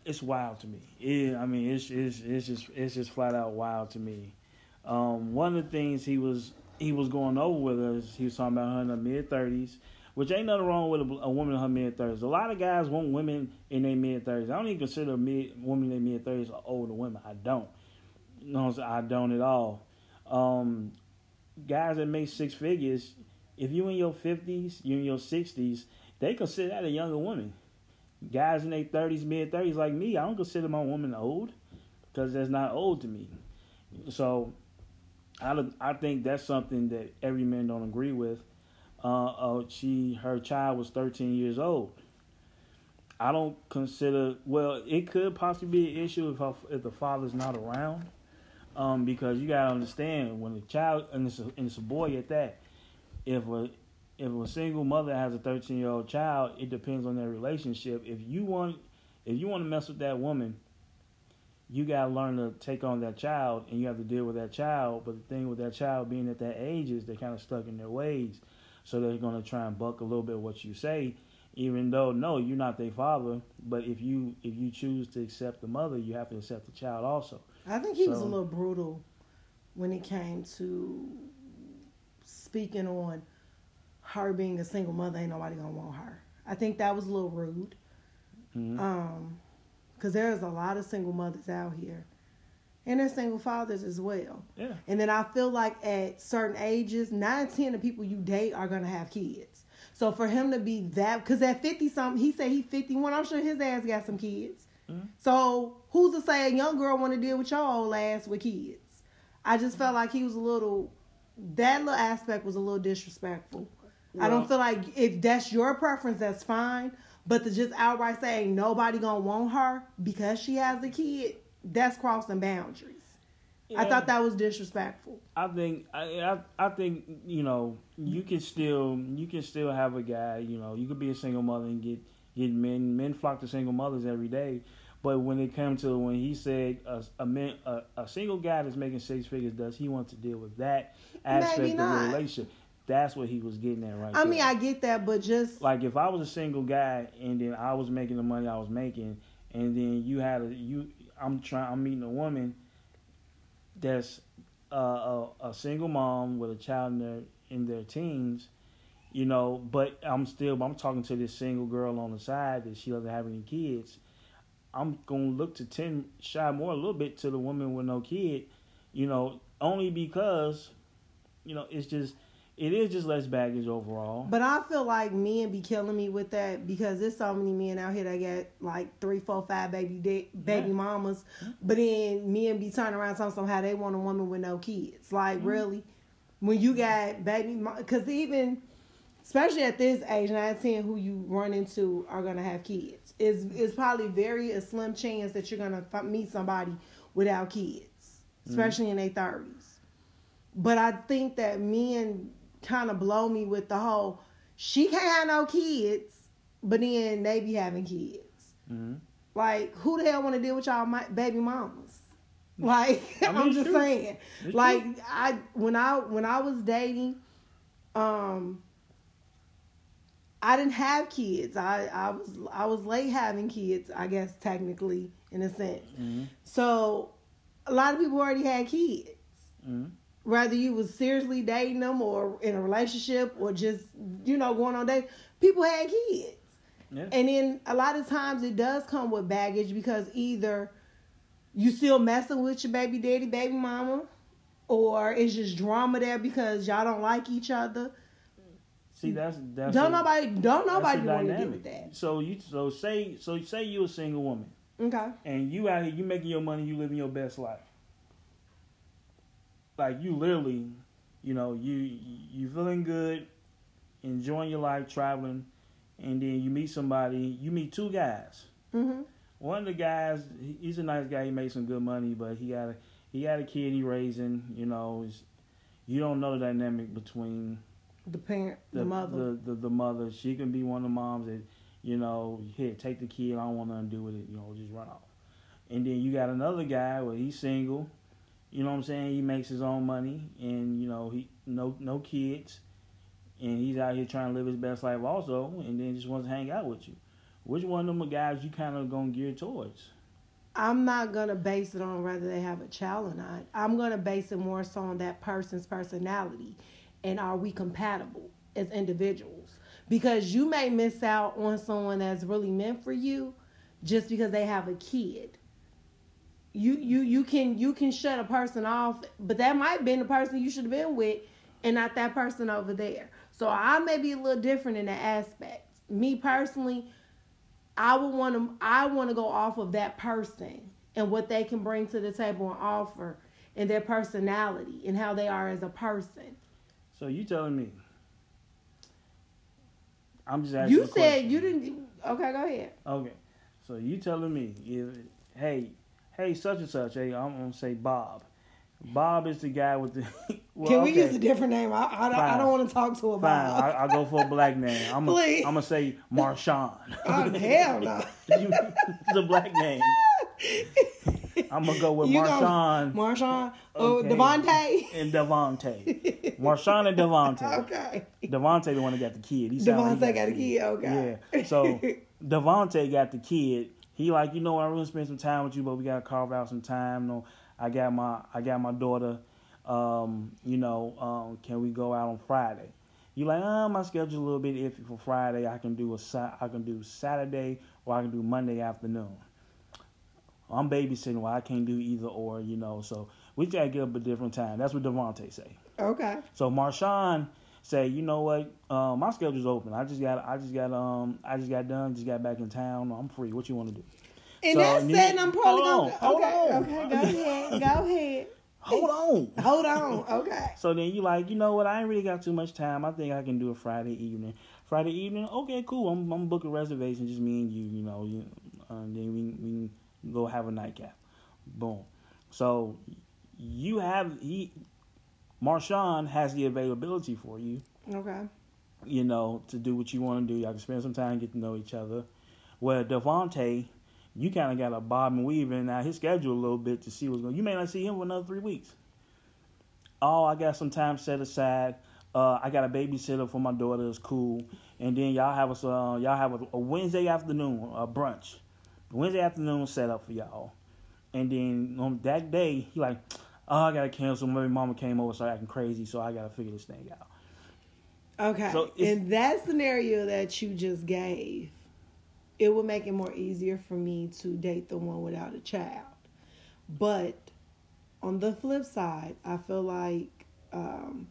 it's wild to me. It, I mean, it's it's it's just it's just flat out wild to me. Um, one of the things he was he was going over with us, he was talking about her in her mid thirties, which ain't nothing wrong with a, a woman in her mid thirties. A lot of guys want women in their mid thirties. I don't even consider mid women in their mid thirties older women. I don't. No, I don't at all. Um, guys that make six figures, if you in your fifties, you in your sixties, they consider that a younger woman. Guys in their thirties, mid thirties, like me, I don't consider my woman old because that's not old to me. So, I I think that's something that every man don't agree with. Uh, uh, she her child was 13 years old. I don't consider well. It could possibly be an issue if her, if the father's not around, um, because you gotta understand when the child and it's a, and it's a boy at that. If a if a single mother has a 13 year old child, it depends on their relationship. If you want if you want to mess with that woman, you gotta learn to take on that child, and you have to deal with that child. But the thing with that child being at that age is they're kind of stuck in their ways, so they're gonna try and buck a little bit what you say, even though no, you're not their father. But if you if you choose to accept the mother, you have to accept the child also. I think he was a little brutal when it came to speaking on her being a single mother. Ain't nobody gonna want her. I think that was a little rude. Mhm. Um, because there's a lot of single mothers out here, and there's single fathers as well. Yeah. And then I feel like at certain ages, nine, ten of people you date are gonna have kids. So for him to be that, because at fifty something, he said he fifty one. I'm sure his ass got some kids. Mhm. So who's to say a young girl want to deal with your old ass with kids? I just felt like he was a little. That little aspect was a little disrespectful. I don't feel like if that's your preference, that's fine. But to just outright say nobody gonna want her because she has a kid, that's crossing boundaries. I thought that was disrespectful. I think I, I I think you know you can still you can still have a guy you know you could be a single mother and get get men men flock to single mothers every day, but when it comes to when he said a a, man, a a single guy that's making six figures does he want to deal with that aspect of not. the relationship? That's what he was getting at right I there. mean, I get that, but just like if I was a single guy and then I was making the money I was making, and then you had a you I'm trying I'm meeting a woman that's uh, a, a single mom with a child in their in their teens, you know, but I'm still I'm talking to this single girl on the side that she doesn't have any kids. I'm gonna look to ten shy more a little bit to the woman with no kid, you know, only because, you know, it's just it is just less baggage overall. But I feel like men be killing me with that because there's so many men out here that get like three, four, five baby baby Yeah. mamas, but then men be turning around talking somehow they want a woman with no kids. Like Mm-hmm. really, when you got baby, because even especially at this age, nine, ten, who you run into are gonna have kids. Is is probably very a slim chance that you're gonna f- meet somebody without kids, especially in their thirties. But I think that men kind of blow me with the whole she can't have no kids, but then they be having kids. hmm Like who the hell want to deal with y'all my baby mamas? [laughs] Like I mean, it's just true. saying. It's like true. I when I when I was dating, um, I didn't have kids. I I was I was late having kids. I guess technically in a sense. hmm So a lot of people already had kids. hmm Whether you was seriously dating them or in a relationship or just you know going on date people had kids. Yeah. And then a lot of times it does come with baggage because either you still messing with your baby daddy, baby mama, or it's just drama there because y'all don't like each other. See, that's that's don't a- nobody don't nobody want to deal with that. So you so say so say you a single woman Okay. and you out here you making your money, you living your best life. Like you literally, you know, you you feeling good, enjoying your life, traveling, and then you meet somebody. You meet two guys. hmm One of the guys, he's a nice guy. He made some good money, but he got a he got a kid he raising. You know, you don't know the dynamic between The parent, the, the, mother. The, the the mother. She can be one of the moms that you know, here take the kid. I don't want nothing to do with it. You know, just run off. And then you got another guy where he's single. You know what I'm saying? He makes his own money, and you know he no no kids, and he's out here trying to live his best life also, and then just wants to hang out with you. Which one of them guys you kind of gonna gear towards? I'm not gonna base it on whether they have a child or not. I'm gonna base it more so on that person's personality and are we compatible as individuals? Because you may miss out on someone that's really meant for you just because they have a kid. You you you can you can shut a person off, but that might have been the person you should have been with and not that person over there. So I may be a little different in that aspect. Me personally, I would want to I want to go off of that person and what they can bring to the table and offer and their personality and how they are as a person. So you telling me? I'm just asking. You said you didn't Okay, go ahead. Okay, so you telling me if hey hey such and such hey I'm gonna say Bob. Bob is the guy with the. [laughs] well, Can we okay, use a different name? I I don't, I don't want to talk to a Fine, Bob. I, I'll go for a black name. I'm gonna I'm gonna say Marshawn. oh hell no. [laughs] it's a black name. I'm gonna go with You Marshawn Marshawn. Oh, Okay. Devontae. and Devontae. [laughs] Marshawn and Devontae. Okay. Devontae the one that got the kid. He sound like he Devontae got a kid. Okay. Yeah. So Devontae got the kid. He like, you know, I really spend some time with you, but we gotta carve out some time. You know, I got my I got my daughter. Um, you know, um, can we go out on Friday? You like, uh, my schedule's a little bit iffy for Friday. I can do a I can do Saturday or I can do Monday afternoon. I'm babysitting, well, I can't do either or, you know. So we gotta get up a different time. That's what Devontae say. okay. So Marshawn say, you know what, uh, my schedule's open. I just got, I just got, um, I just got done, just got back in town. I'm free. What you want to do? And So, that's you- I'm probably hold gonna. on, hold okay, on. okay, go ahead, go ahead. [laughs] Hold on. Hold on, okay. So then you like, you know what? I ain't really got too much time. I think I can do a Friday evening. Friday evening, okay, cool. I'm, I'm booking reservation, just me and you. You know, you, uh, then we we can go have a nightcap. Boom. So you have he, Marshawn has the availability for you. Okay. you know, to do what you want to do. Y'all can spend some time, get to know each other. Where Devontae, you kind of got a bob and weave in now his schedule a little bit to see what's going. You may not see him for another three weeks. Oh, I got some time set aside. Uh, I got a babysitter for my daughter. It's cool. And then y'all have a uh, y'all have a, a Wednesday afternoon, a brunch. Wednesday afternoon set up for y'all. And then on that day, he like, oh, I gotta cancel. My mama came over, so acting crazy, so I gotta figure this thing out. Okay. So in that scenario that you just gave, it would make it more easier for me to date the one without a child. But on the flip side, I feel like um,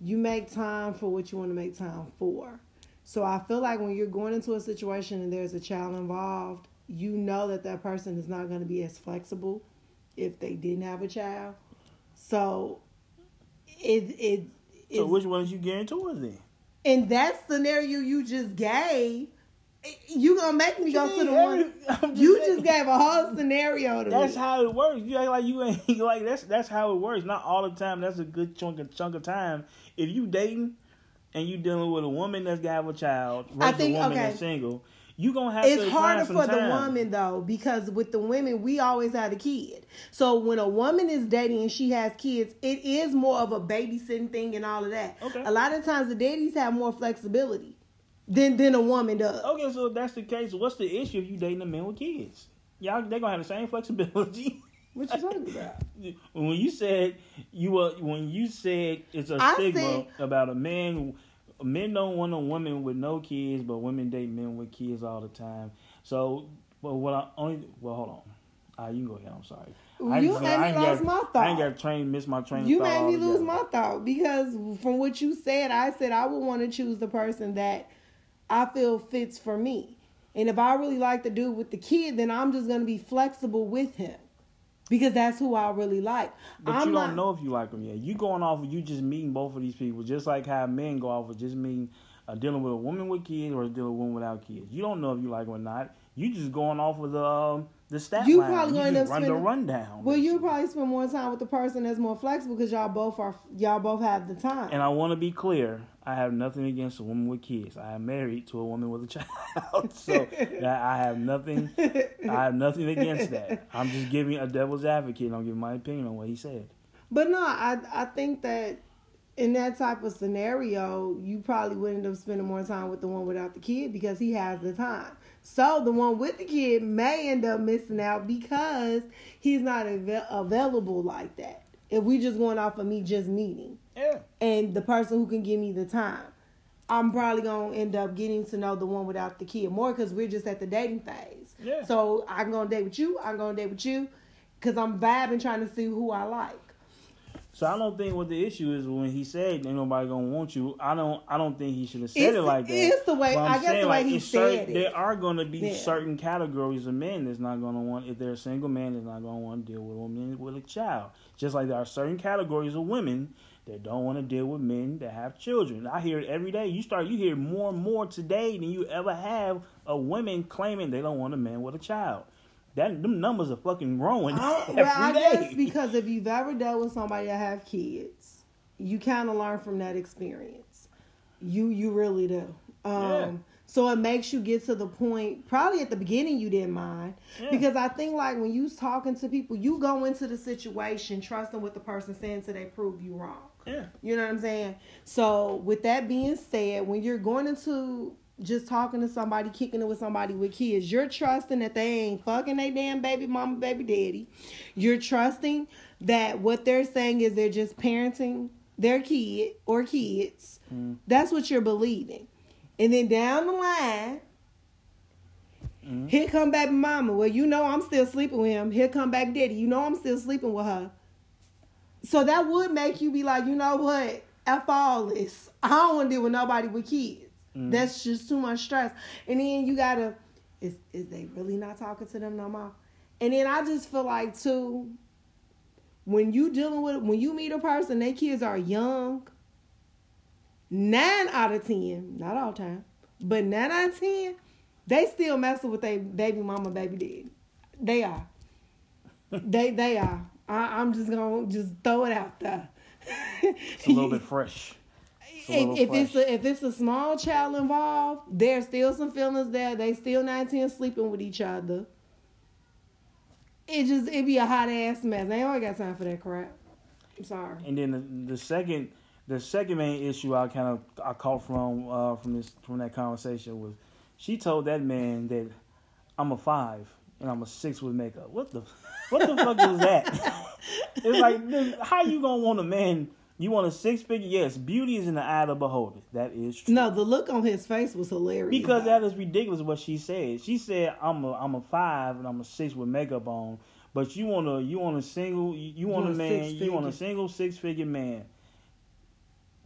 you make time for what you want to make time for. So I feel like when you're going into a situation and there's a child involved, you know that that person is not going to be as flexible if they didn't have a child. So it it. So which ones you towards then? In that scenario you just gave, you gonna make me go to the one. [laughs] Just you saying. just gave a whole scenario to That's me. how it works. You act like you ain't [laughs] like that's that's how it works. Not all the time. That's a good chunk of chunk of time. If you dating and you dealing with a woman that's got a child versus I think, a woman okay. that's single, you gonna have it's harder for the woman though because with the women we always had a kid. So when a woman is dating and she has kids it is more of a babysitting thing and all of that. Okay. a lot of times the daddies have more flexibility than than a woman does. Okay so if that's the case what's the issue if you dating a man with kids? Y'all they gonna have the same flexibility. [laughs] What you talking about? when you said you were when you said it's a I stigma said, about a man men don't want a woman with no kids, but women date men with kids all the time. So, but what I only well, hold on. Ah, you can go ahead. I'm sorry. I you made me lose got, my thought. I ain't got train, miss my train. You made me lose my thought because from what you said, I said I would want to choose the person that I feel fits for me. And if I really like the dude with the kid, then I'm just gonna be flexible with him because that's who I really like. But I'm you don't know if you like them yet. You going off of you just meeting both of these people, just like how men go off of just meeting uh, dealing with a woman with kids or dealing with a woman without kids. You don't know if you like them or not. You just going off of the um, the stat you line. Probably you end up run spending, the rundown. Well, you probably spend more time with the person that's more flexible because y'all both are y'all both have the time. And I want to be clear. I have nothing against a woman with kids. I am married to a woman with a child, [laughs] so [laughs] I have nothing. I have nothing against that. I'm just giving a devil's advocate. and I'm giving my opinion on what he said. But no, I I think that in that type of scenario, you probably would end up spending more time with the one without the kid because he has the time. So the one with the kid may end up missing out because he's not av- available like that. If we just going off of me just meeting. Yeah. And the person who can give me the time. I'm probably gonna end up getting to know the one without the kid more because we're just at the dating phase. Yeah. So I'm gonna date with you. I'm gonna date with you because I'm vibing trying to see who I like. So I don't think what the issue is when he said ain't nobody gonna want you. I don't. I don't think he should have said it's, it like that. It's the way. I guess saying, the way like, he said certain, it. There are gonna be yeah. certain categories of men that's not gonna want. If they're a single man, that's not gonna want to deal with a woman with a child. Just like there are certain categories of women that don't want to deal with men that have children. I hear it every day. You start. You hear more and more today than you ever have of women claiming they don't want a man with a child that them numbers are fucking growing. I, [laughs] well, I guess because if you've ever dealt with somebody that have kids, you kind of learn from that experience. You you really do. Um, yeah. So it makes you get to the point. Probably at the beginning you didn't mind yeah. because I think like when you talking to people, you go into the situation trusting what the person saying until they prove you wrong. Yeah. You know what I'm saying? So with that being said, when you're going into just talking to somebody, kicking it with somebody with kids. You're trusting that they ain't fucking their damn baby mama, baby daddy. You're trusting that what they're saying is they're just parenting their kid or kids. Mm. That's what you're believing. And then down the line, mm. here come baby mama. Well, you know I'm still sleeping with him. Here come back daddy. You know I'm still sleeping with her. So that would make you be like, you know what? F all this. I don't want to deal with nobody with kids. Mm. That's just too much stress. And then you gotta, is is they really not talking to them no more? And then I just feel like too, when you dealing with when you meet a person, their kids are young. Nine out of ten, not all time, but nine out of ten, they still messing with their baby mama, baby daddy. They are. [laughs] they they are. I, I'm just gonna just throw it out there. it's a little bit fresh if, if it's a, if it's a small child involved, there's still some feelings there. They still 19 sleeping with each other. It just it be a hot ass mess. They ain't got time for that crap. I'm sorry. And then the, the second the second main issue I kind of I caught from uh, from this from that conversation was she told that man that I'm a five and I'm a six with makeup. What the what the fuck is that? [laughs] it's like how you gonna want a man you want a six figure? Yes, beauty is in the eye of the beholder. That is true. No, the look on his face was hilarious. Because that is ridiculous what she said. She said, "I'm a I'm a five and I'm a six with makeup on." But you want a you want a single you, want, want a man you want a single six figure man.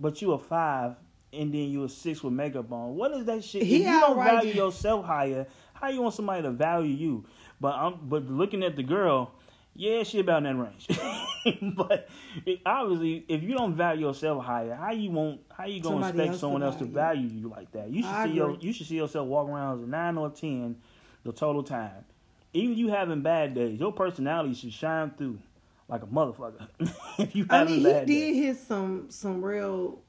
but you a five, and then you a six with makeup on. What is that shit? He if you don't value yourself higher, how you want somebody to value you? But I'm but looking at the girl, yeah, she about in that range. [laughs] but it, obviously, if you don't value yourself higher, how you want how you gonna Somebody expect else to someone else to value. you like that? You should I see your you should see yourself walking around as a nine or ten the total time. Even you having bad days, your personality should shine through like a motherfucker. [laughs] if you I mean, he did days. hit some some real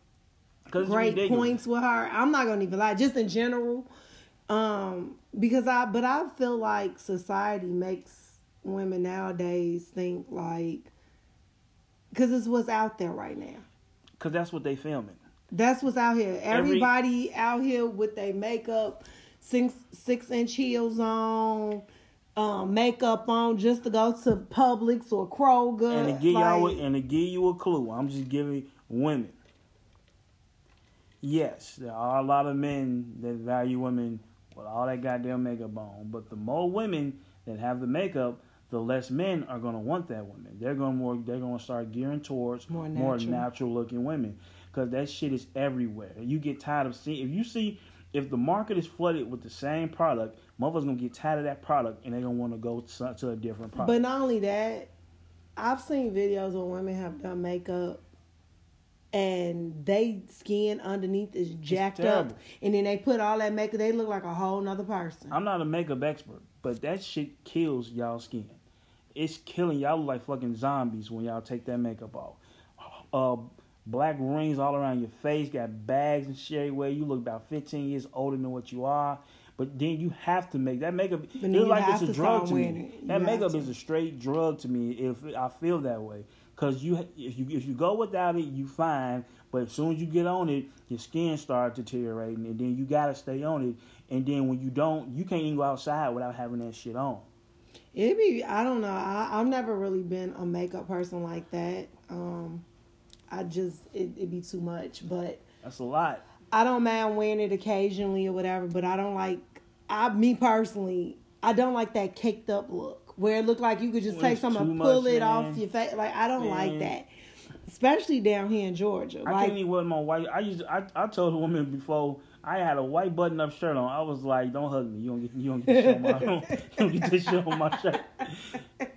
great points with her. I'm not gonna even lie, just in general, um, because I but I feel like society makes women nowadays think like because it's what's out there right now. Cause that's what they filming. That's what's out here. Every- Everybody out here with their makeup, six six inch heels on, um, makeup on just to go to Publix or Kroger. And to give y'all a, and to give you a clue, I'm just giving women. Yes, there are a lot of men that value women with all that goddamn makeup on, but the more women that have the makeup, the less men are gonna want that woman. They're gonna more they're gonna start gearing towards More more natural. natural looking women because that shit is everywhere. You get tired of seeing if you see if the market is flooded with the same product, motherfuckers gonna get tired of that product and they're gonna want to go to, to a different product. But not only that, I've seen videos where women have done makeup and they skin underneath is jacked up and then they put all that makeup they look like a whole nother person. I'm not a makeup expert, but that shit kills y'all skin. It's killing y'all look like fucking zombies when y'all take that makeup off. Uh, black rings all around your face, got bags and shit everywhere. You look about 15 years older than what you are. But then you have to make that makeup. It's like it's a drug to me. it. That makeup to. is a straight drug to me. If I feel that way, because you if you if you go without it, you fine. But as soon as you get on it, your skin starts deteriorating, and then you gotta stay on it. And then when you don't, you can't even go outside without having that shit on. It be I don't know. I, I've never really been a makeup person like that. Um, I just it it be too much, but That's a lot. I don't mind wearing it occasionally or whatever. But I don't like I me personally I don't like that caked up look where it looked like you could just When take something and pull much, it man. off your face. Like I don't like that, especially down here in Georgia. I Like can't even wear my white. I used. I, I told a woman before I had a white button up shirt on. I was like, "Don't hug me. You don't get. You don't get this shit on my. [laughs] you don't get this shit on my shirt."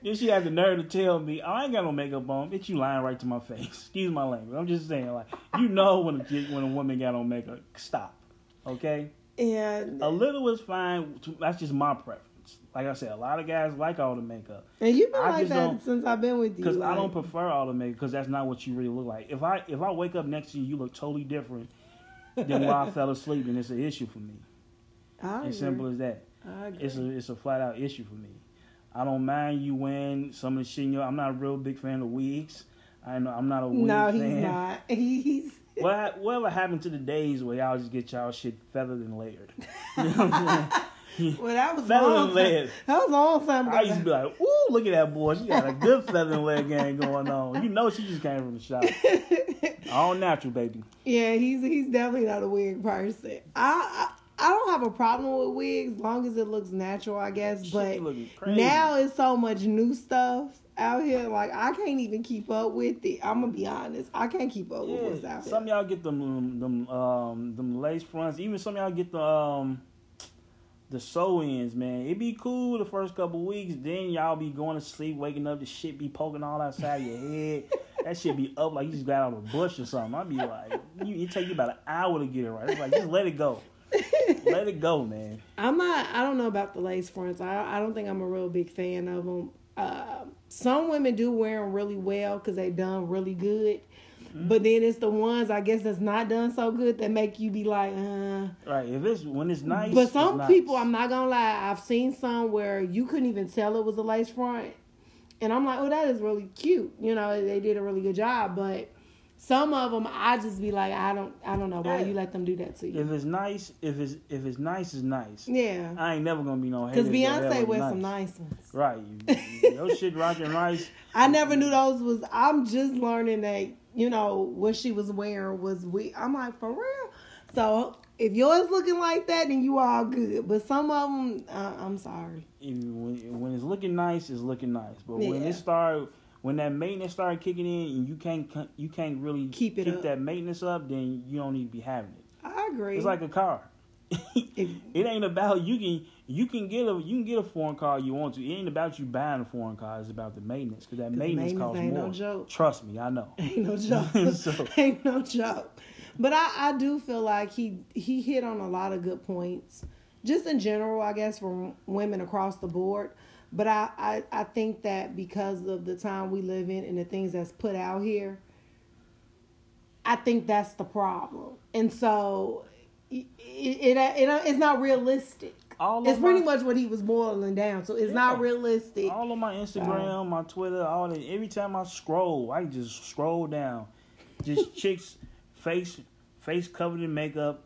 then she had the nerve to tell me, oh, "I ain't got no makeup on." Bitch, you lying right to my face. [laughs] Excuse my language. I'm just saying, like, you know when a when a woman got on makeup, stop. Okay, and a little is fine. That's just my preference. Like I said, a lot of guys like all the makeup. and you've been I like that since I've been with you. Because I don't prefer all the makeup because that's not what you really look like. If I if I wake up next to you, you look totally different than why I fell asleep, and it's an issue for me. I As simple as that. I agree. It's a it's a flat out issue for me. I don't mind you wearing some of the shit. in your- I'm not a real big fan of wigs. I know I'm not a wig no, fan. he's not. [laughs] He's What ha- whatever happened to the days where y'all just get y'all shit feathered and layered? [laughs] You know what I'm saying? [laughs] well. That was a Feathered long and time. That was a long time ago. I used to be like, ooh, look at that boy. She got a [laughs] good feather and leg game going on. You know she just came from the shop. [laughs] All natural, baby. Yeah, he's he's definitely not a wig person. I, I I don't have a problem with wigs, as long as it looks natural, I guess. But be looking crazy. now it's so much new stuff out here. Like I can't even keep up with it. I'm gonna be honest. I can't keep up with what's Yeah, out some here. of y'all get them them um them lace fronts. Even some of y'all get the um the sew ins, man. It be cool the first couple weeks. Then y'all be going to sleep, waking up, the shit be poking all outside your head. [laughs] That shit be up like you just got out of a bush or something. I'd be like, you, it take you about an hour to get it right. It's like just let it go, let it go, man. I'm not. I don't know about the lace fronts. I I don't think I'm a real big fan of them. Uh, some women do wear them really well because they done really good. Mm-hmm. But then it's the ones I guess that's not done so good that make you be like, uh. Right? If it's when it's nice, But some nice. people, I'm not gonna lie, I've seen some where you couldn't even tell it was a lace front, and I'm like, oh, that is really cute. You know, they did a really good job. But some of them, I just be like, I don't, I don't know why Yeah. you let them do that to you. If it's nice, if it's if it's nice, it's nice. Yeah, I ain't never gonna be no because to go hell Beyonce wears nice. some nice ones. Right. You, you- your [laughs] shit rocking nice. I never knew those was. I'm just learning that you know what she was wearing was we. I'm like for real. So if yours looking like that, then you all good. But some of them, uh, I'm sorry. When, when it's looking nice, it's looking nice. But when it start, when that maintenance started kicking in and you can't you can't really Keep it up. that maintenance up, then you don't need to be having it. I agree. It's like a car. [laughs] It ain't about you can you can get a you can get a foreign car you want to. It ain't about you buying a foreign car. It's about the maintenance because that 'Cause maintenance, maintenance costs ain't no more. joke. Trust me, I know. [laughs] ain't no [laughs] joke. So- ain't no joke. But I, I do feel like he he hit on a lot of good points, just in general, I guess, for women across the board. But I, I, I think that because of the time we live in and the things that's put out here, I think that's the problem. And so it, it, it it's not realistic. All It's pretty my- much what he was boiling down. So it's not realistic. All of my Instagram, my Twitter, all that. Every time I scroll, I just scroll down, just [laughs] chicks face face covered in makeup,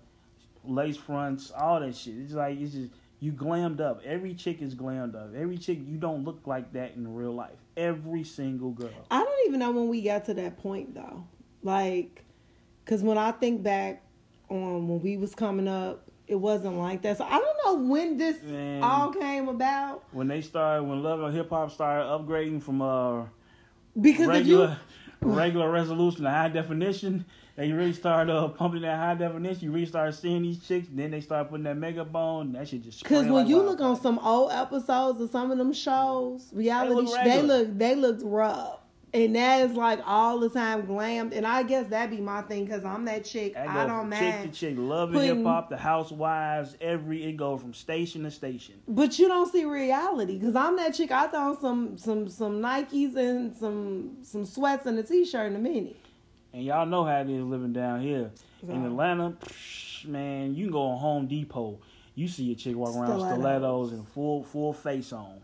lace fronts, all that shit. It's like it's just you glammed up. Every chick is glammed up. Every chick you don't look like that in real life. Every single girl. I don't even know when we got to that point though. Like, cause when I think back when we was coming up, it wasn't like that. So I don't know when this Man. all came about. When they started, when Love and Hip Hop started upgrading from uh Because if you regular regular resolution to high definition. They really started uh, pumping that high definition. You really started seeing these chicks. Then they started putting that makeup on. That shit just. Because when like you look on some old episodes of some of them shows, reality, look sh- they look they looked rough, and that is like all the time glammed. And I guess that'd be my thing because I'm that chick. I go don't mind. chick to chick, Love and Hip Hop, the housewives, every it goes from station to station. But you don't see reality because I'm that chick. I throw some some some Nikes and some some sweats and a t-shirt in a minute. And y'all know how it is living down here in Atlanta. psh, Man, you can go on Home Depot. You see a chick walking around with Stilettos. stilettos and full full face on.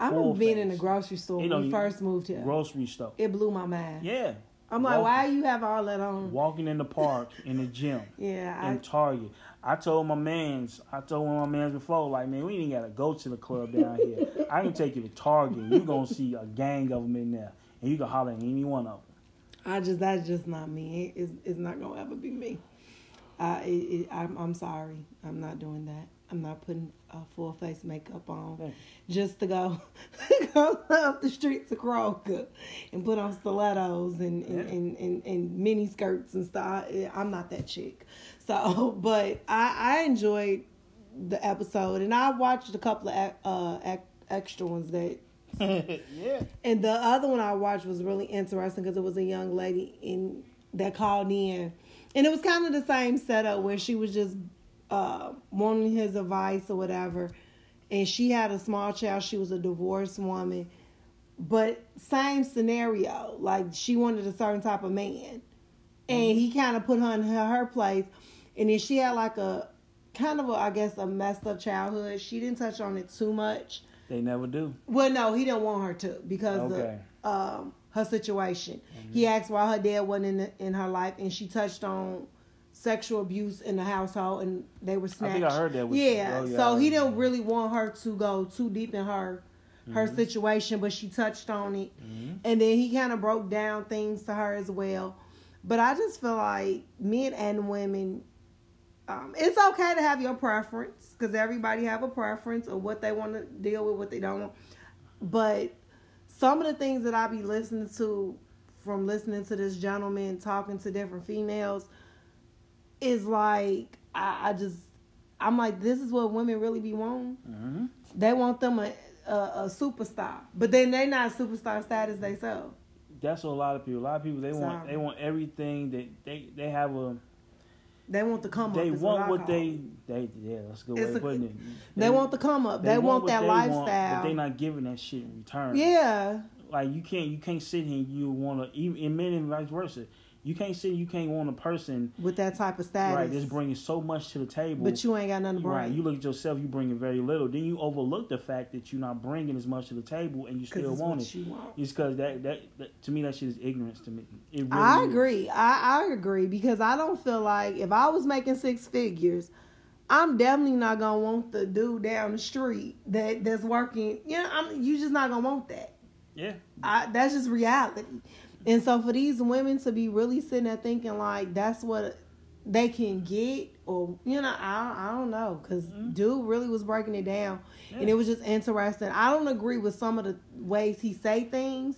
I've Full been in the grocery store You when know, we first moved here. Grocery store. It blew my mind. Yeah. I'm like, Walking- why you have all that on? Walking in the park, in the gym. [laughs] Yeah, in I, Target. I told my mans, I told one of my mans before, like, man, we ain't gotta go to the club down here. I can take you to Target. You gonna see a gang of them in there, and you can holler at any one of them. I just that's just not me. It- It's, it's not gonna ever be me. I it, it, I'm I'm sorry. I'm not doing that. I'm not putting uh, full face makeup on just to go [laughs] go up the streets of Kroger and put on stilettos and and, Yeah. and, and, and mini skirts and stuff. I- I'm not that chick. So, [laughs] but I I enjoyed the episode and I watched a couple of uh, extra ones that [laughs] yeah. and the other one I watched was really interesting because it was a young lady in that called in, and it was kind of the same setup where she was just uh, wanting his advice or whatever, and she had a small child. She was a divorced woman, but same scenario. Like she wanted a certain type of man, and he kind of put her in her, her place, and then she had like a kind of a I guess a messed up childhood. She didn't touch on it too much. They never do. Well, no, he didn't want her to because Okay. of um, her situation. He asked why her dad wasn't in the, in her life, and she touched on sexual abuse in the household, and they were I snatched. think I heard that. Was, yeah, oh, yeah, so he didn't really want her to go too deep in her her Mm-hmm. situation, but she touched on it, and then he kind of broke down things to her as well. But I just feel like men and women, um, it's okay to have your preference because everybody have a preference of what they want to deal with, what they don't want. But some of the things that I be listening to from listening to this gentleman talking to different females is like I, I just I'm like this is what women really be wanting. hmm They want them a a, a superstar, but then they not superstar status themselves. That's what a lot of people. A lot of people they want. They want everything. That they they have a. They want the come up. They want I what they it. they yeah. That's a good It's way of putting it. They, want the come up. They, want, what that they want, lifestyle. but they not giving that shit in return. yeah, like you can't you can't sit here and you want to even in men and vice versa. You can't sit you can't want a person with that type of status. right that's bringing so much to the table. but you ain't got nothing to bring. right, you look at yourself, you bringing very little. Then you overlook the fact that you're not bringing as much to the table, and you still want what it. you want. It's because that, that that to me that shit is ignorance to me. It really I is. agree. I, I agree because I don't feel like if I was making six figures, I'm definitely not gonna want the dude down the street that that's working. You know, I'm you just not gonna want that. Yeah, I, that's just reality. And so for these women to be really sitting there thinking like that's what they can get, or you know, I I don't know, because dude really was breaking it down, and it was just interesting. I don't agree with some of the ways he say things,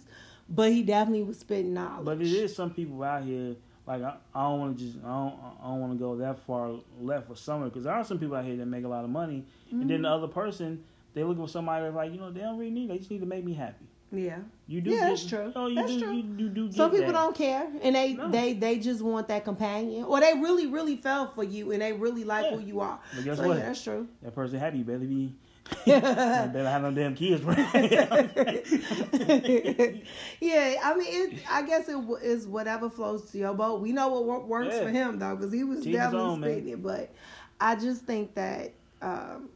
but he definitely was spitting knowledge. But it is some people out here like I, I don't want to just I don't I don't want to go that far left for summer because there are some people out here that make a lot of money, Mm-hmm. and then the other person they looking for somebody that's like you know they don't really need they just need to make me happy. Yeah, You do Yeah, get, that's true. You, you That's do, true. You, you do get some people that. don't care, and they No. they they just want that companion, or they really really fell for you, and they really like Yeah. who you are. But guess so what? yeah, that's true. That person happy. You better be. [laughs] [laughs] yeah, better have no damn kids. right? [laughs] Yeah, I mean, it, I guess it w- whatever flows to your boat. We know what works Yeah. for him though, because he was his definitely speaking. it. But I just think that um,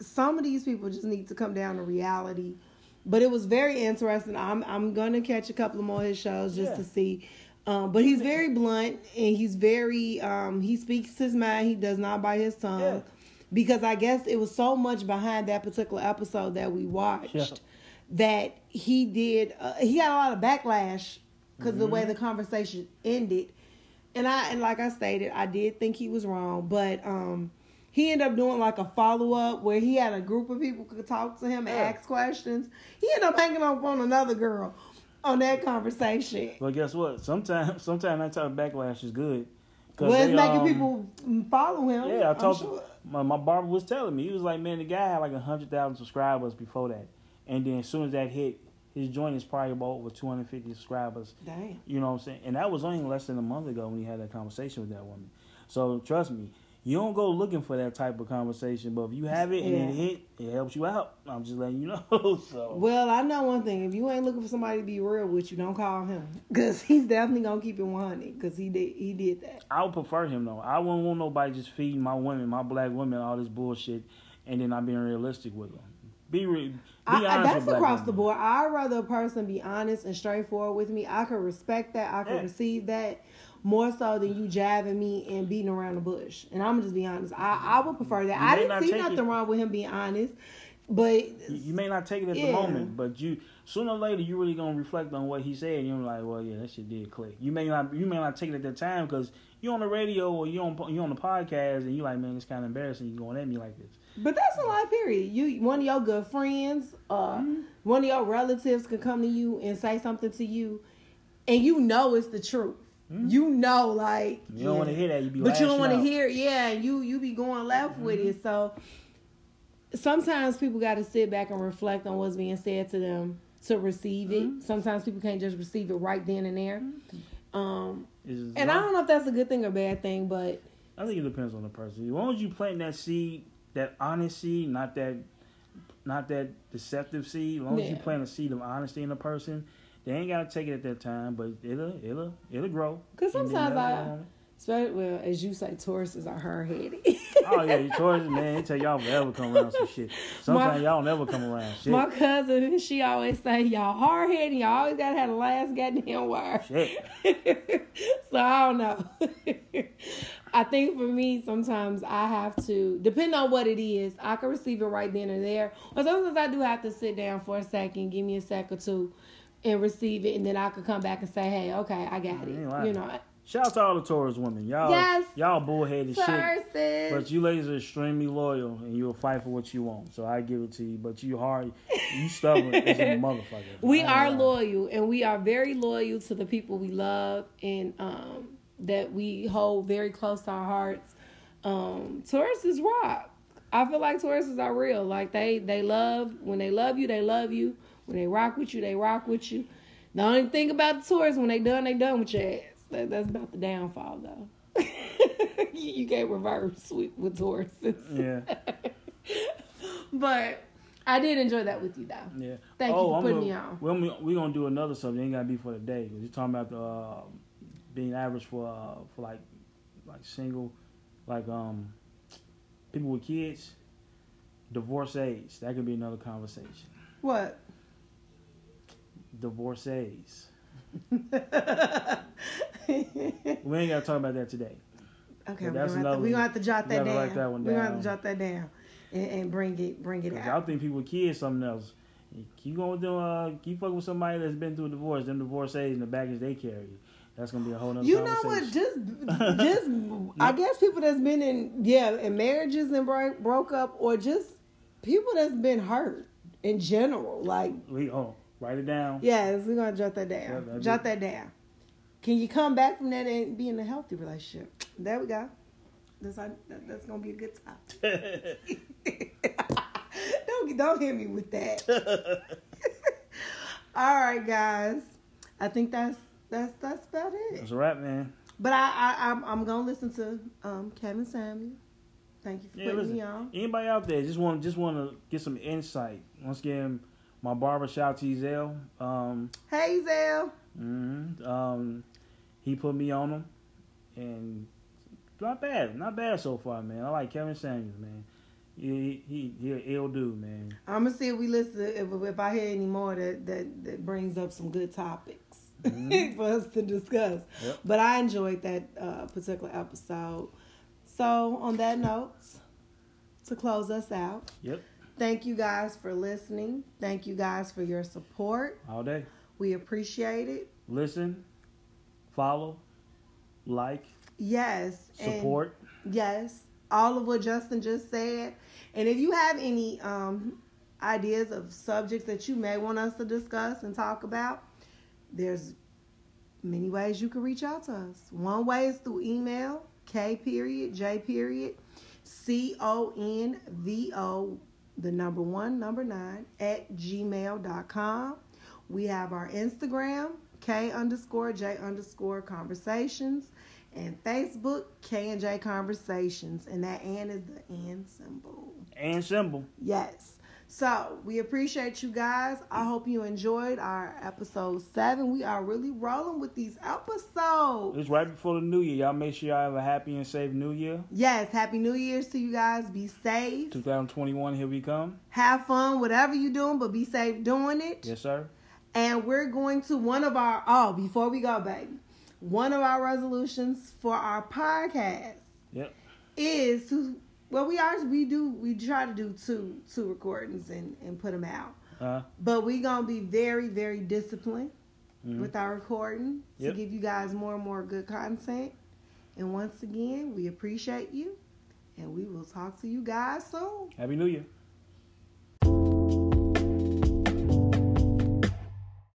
some of these people just need to come down to reality. But it was very interesting. I'm I'm gonna catch a couple of more of his shows just Yeah. to see. Um, but he's very blunt and he's very um, he speaks his mind. He does not bite his tongue. Yeah. Because I guess it was so much behind that particular episode that we watched Yeah. that he did. Uh, he got a lot of backlash because the way Mm-hmm. the conversation ended. And I and like I stated, I did think he was wrong, but um, he ended up doing like a follow up where he had a group of people could talk to him and Yeah. ask questions. He ended up hanging up on another girl on that conversation. But guess what? Sometimes, [laughs] sometimes that type of backlash is good. Well, it's they, making um, people follow him. Yeah, I talked. sure. My, my barber was telling me he was like, man, the guy had like a hundred thousand subscribers before that, and then as soon as that hit, his joint is probably about over two hundred fifty subscribers. Damn. You know what I'm saying? And that was only less than a month ago when he had that conversation with that woman. So trust me, you don't go looking for that type of conversation, but if you have it and it hit, it helps you out. I'm just letting you [laughs] know. so Well, I know one thing. If you ain't looking for somebody to be real with you, don't call him because he's definitely gonna keep it one hundred because he did he did that. I would prefer him though. I wouldn't want nobody just feeding my women, my black women, all this bullshit, and then not being realistic with them. Be real. be I, that's across women. the board. I'd rather a person be honest and straightforward with me. I could respect that. I could Yeah. receive that more so than you jabbing me and beating around the bush. And I'm gonna just be honest. I, I would prefer that. You I didn't see nothing it- wrong with him being honest, but You, you may not take it at Yeah. the moment, but you sooner or later you really gonna reflect on what he said. And you're like, well, yeah, that shit did click. You may not you may not take it at that time because you're on the radio or you on you on the podcast and you like, man, it's kind of embarrassing. You going at me like this. But that's a life period. You one of your good friends, uh, Mm-hmm. one of your relatives can come to you and say something to you, and you know it's the truth. You know, like Mm-hmm. You don't want to hear that. You be but you don't want to hear, yeah. You you be going left with Mm-hmm. it. So sometimes people got to sit back and reflect on what's being said to them to receive Mm-hmm. it. Sometimes people can't just receive it right then and there. Um, It's- and I don't know if that's a good thing or bad thing, but I think it depends on the person. As long as you plant that seed, that honesty, not that, not that deceptive seed. As long as you plant a seed of honesty in a person, they ain't gotta take it at that time, but it'll, it'll, it'll grow. 'Cause sometimes I- especially well, as you say, Tauruses are hard headed. Oh yeah, you Taurus, man, it take y'all forever to come around some shit. [laughs] Sometimes y'all never come around shit. My cousin, she always say, "Y'all hard headed. Y'all always gotta have the last goddamn word." Shit. [laughs] so I don't know. [laughs] I think for me, sometimes I have to, depend on what it is, I can receive it right then and there. But sometimes I do have to sit down for a second, give me a sec or two, and receive it, and then I could come back and say, "Hey, okay, I got ain't it." lying. You know, Shout out to all the Taurus women. Y'all, Yes. y'all bullheaded shit. But you ladies are extremely loyal and you'll fight for what you want. So I give it to you. But you hard, you stubborn as a [laughs] motherfucker. we I are loyal and we are very loyal to the people we love and um, that we hold very close to our hearts. Um, Tauruses rock. I feel like Tauruses are real. Like they they love when they love you, they love you. When they rock with you, they rock with you. The only thing about the Taurus, when they done, they done with your ass. That, that's about the downfall, though. [laughs] you, you can't reverse with, with Tauruses. Yeah, [laughs] But I did enjoy that with you, though. yeah. Thank you oh, for I'm putting gonna, me on. Well, We're, we gonna do another subject. Ain't gotta be for the day. Cause you're talking about the uh, being average for uh, for like like single, like um people with kids, divorcees. That could be another conversation. What? Divorcees. [laughs] We ain't gotta talk about that today. Okay, we're gonna, have to, we gonna have to jot that down. that We're gonna have to jot that down and, and bring it bring it 'Cause I think people with kids something else. Keep going with them. Uh, keep fucking with somebody that's been through a divorce. Them divorcees and the baggage they carry. That's gonna be a whole nother You know what? Just just [laughs] I guess people that's been in yeah in marriages and broke broke up or just people that's been hurt in general. Like We oh Write it down. Yes, we're gonna jot that down. Yeah, jot that down. Can you come back from that and be in a healthy relationship? There we go. That's that's gonna be a good time. [laughs] [laughs] don't don't hit me with that. [laughs] All right, guys. I think that's that's that's about it. That's a wrap, man. But I, I I'm I'm gonna listen to um Kevin Samuel. Thank you for Yeah, putting listen. me on. Anybody out there just want just want to get some insight? Once again, my barber shout to Zel. Um, Hey Zell. mhm, um, he put me on him, and not bad, not bad so far, man. I like Kevin Samuels, man. He he he an ill dude, man. I'm gonna see if we listen. If, if I hear any more that that, that brings up some good topics Mhm. [laughs] for us to discuss. Yep. But I enjoyed that uh, particular episode. So on that note, to close us out, Yep, thank you guys for listening. Thank you guys for your support. all day. We appreciate it. Listen, follow, like, Yes. support. Yes, all of what Justin just said. And if you have any um, ideas of subjects that you may want us to discuss and talk about, there's many ways you can reach out to us. One way is through email, K period, J period, C O N V O, the number one, number nine, at gmail.com. We have our Instagram, K underscore J underscore conversations, and Facebook, K and J conversations. And that N is the N symbol. and symbol. Yes. So we appreciate you guys. I hope you enjoyed our episode seven. We are really rolling with these episodes. It's right before the new year. Y'all make sure y'all have a happy and safe new year. Yes, happy New Year's to you guys. Be safe. 2021, here we come. Have fun, whatever you're doing, but be safe doing it. Yes, sir. And we're going to one of our oh, before we go, baby, one of our resolutions for our podcast Yep. is to well, we are we do we try to do two two recordings and and put them out, Uh, but we gonna be very very disciplined mhm. with our recording Yep. to give you guys more and more good content. And once again, we appreciate you, and we will talk to you guys soon. Happy New Year.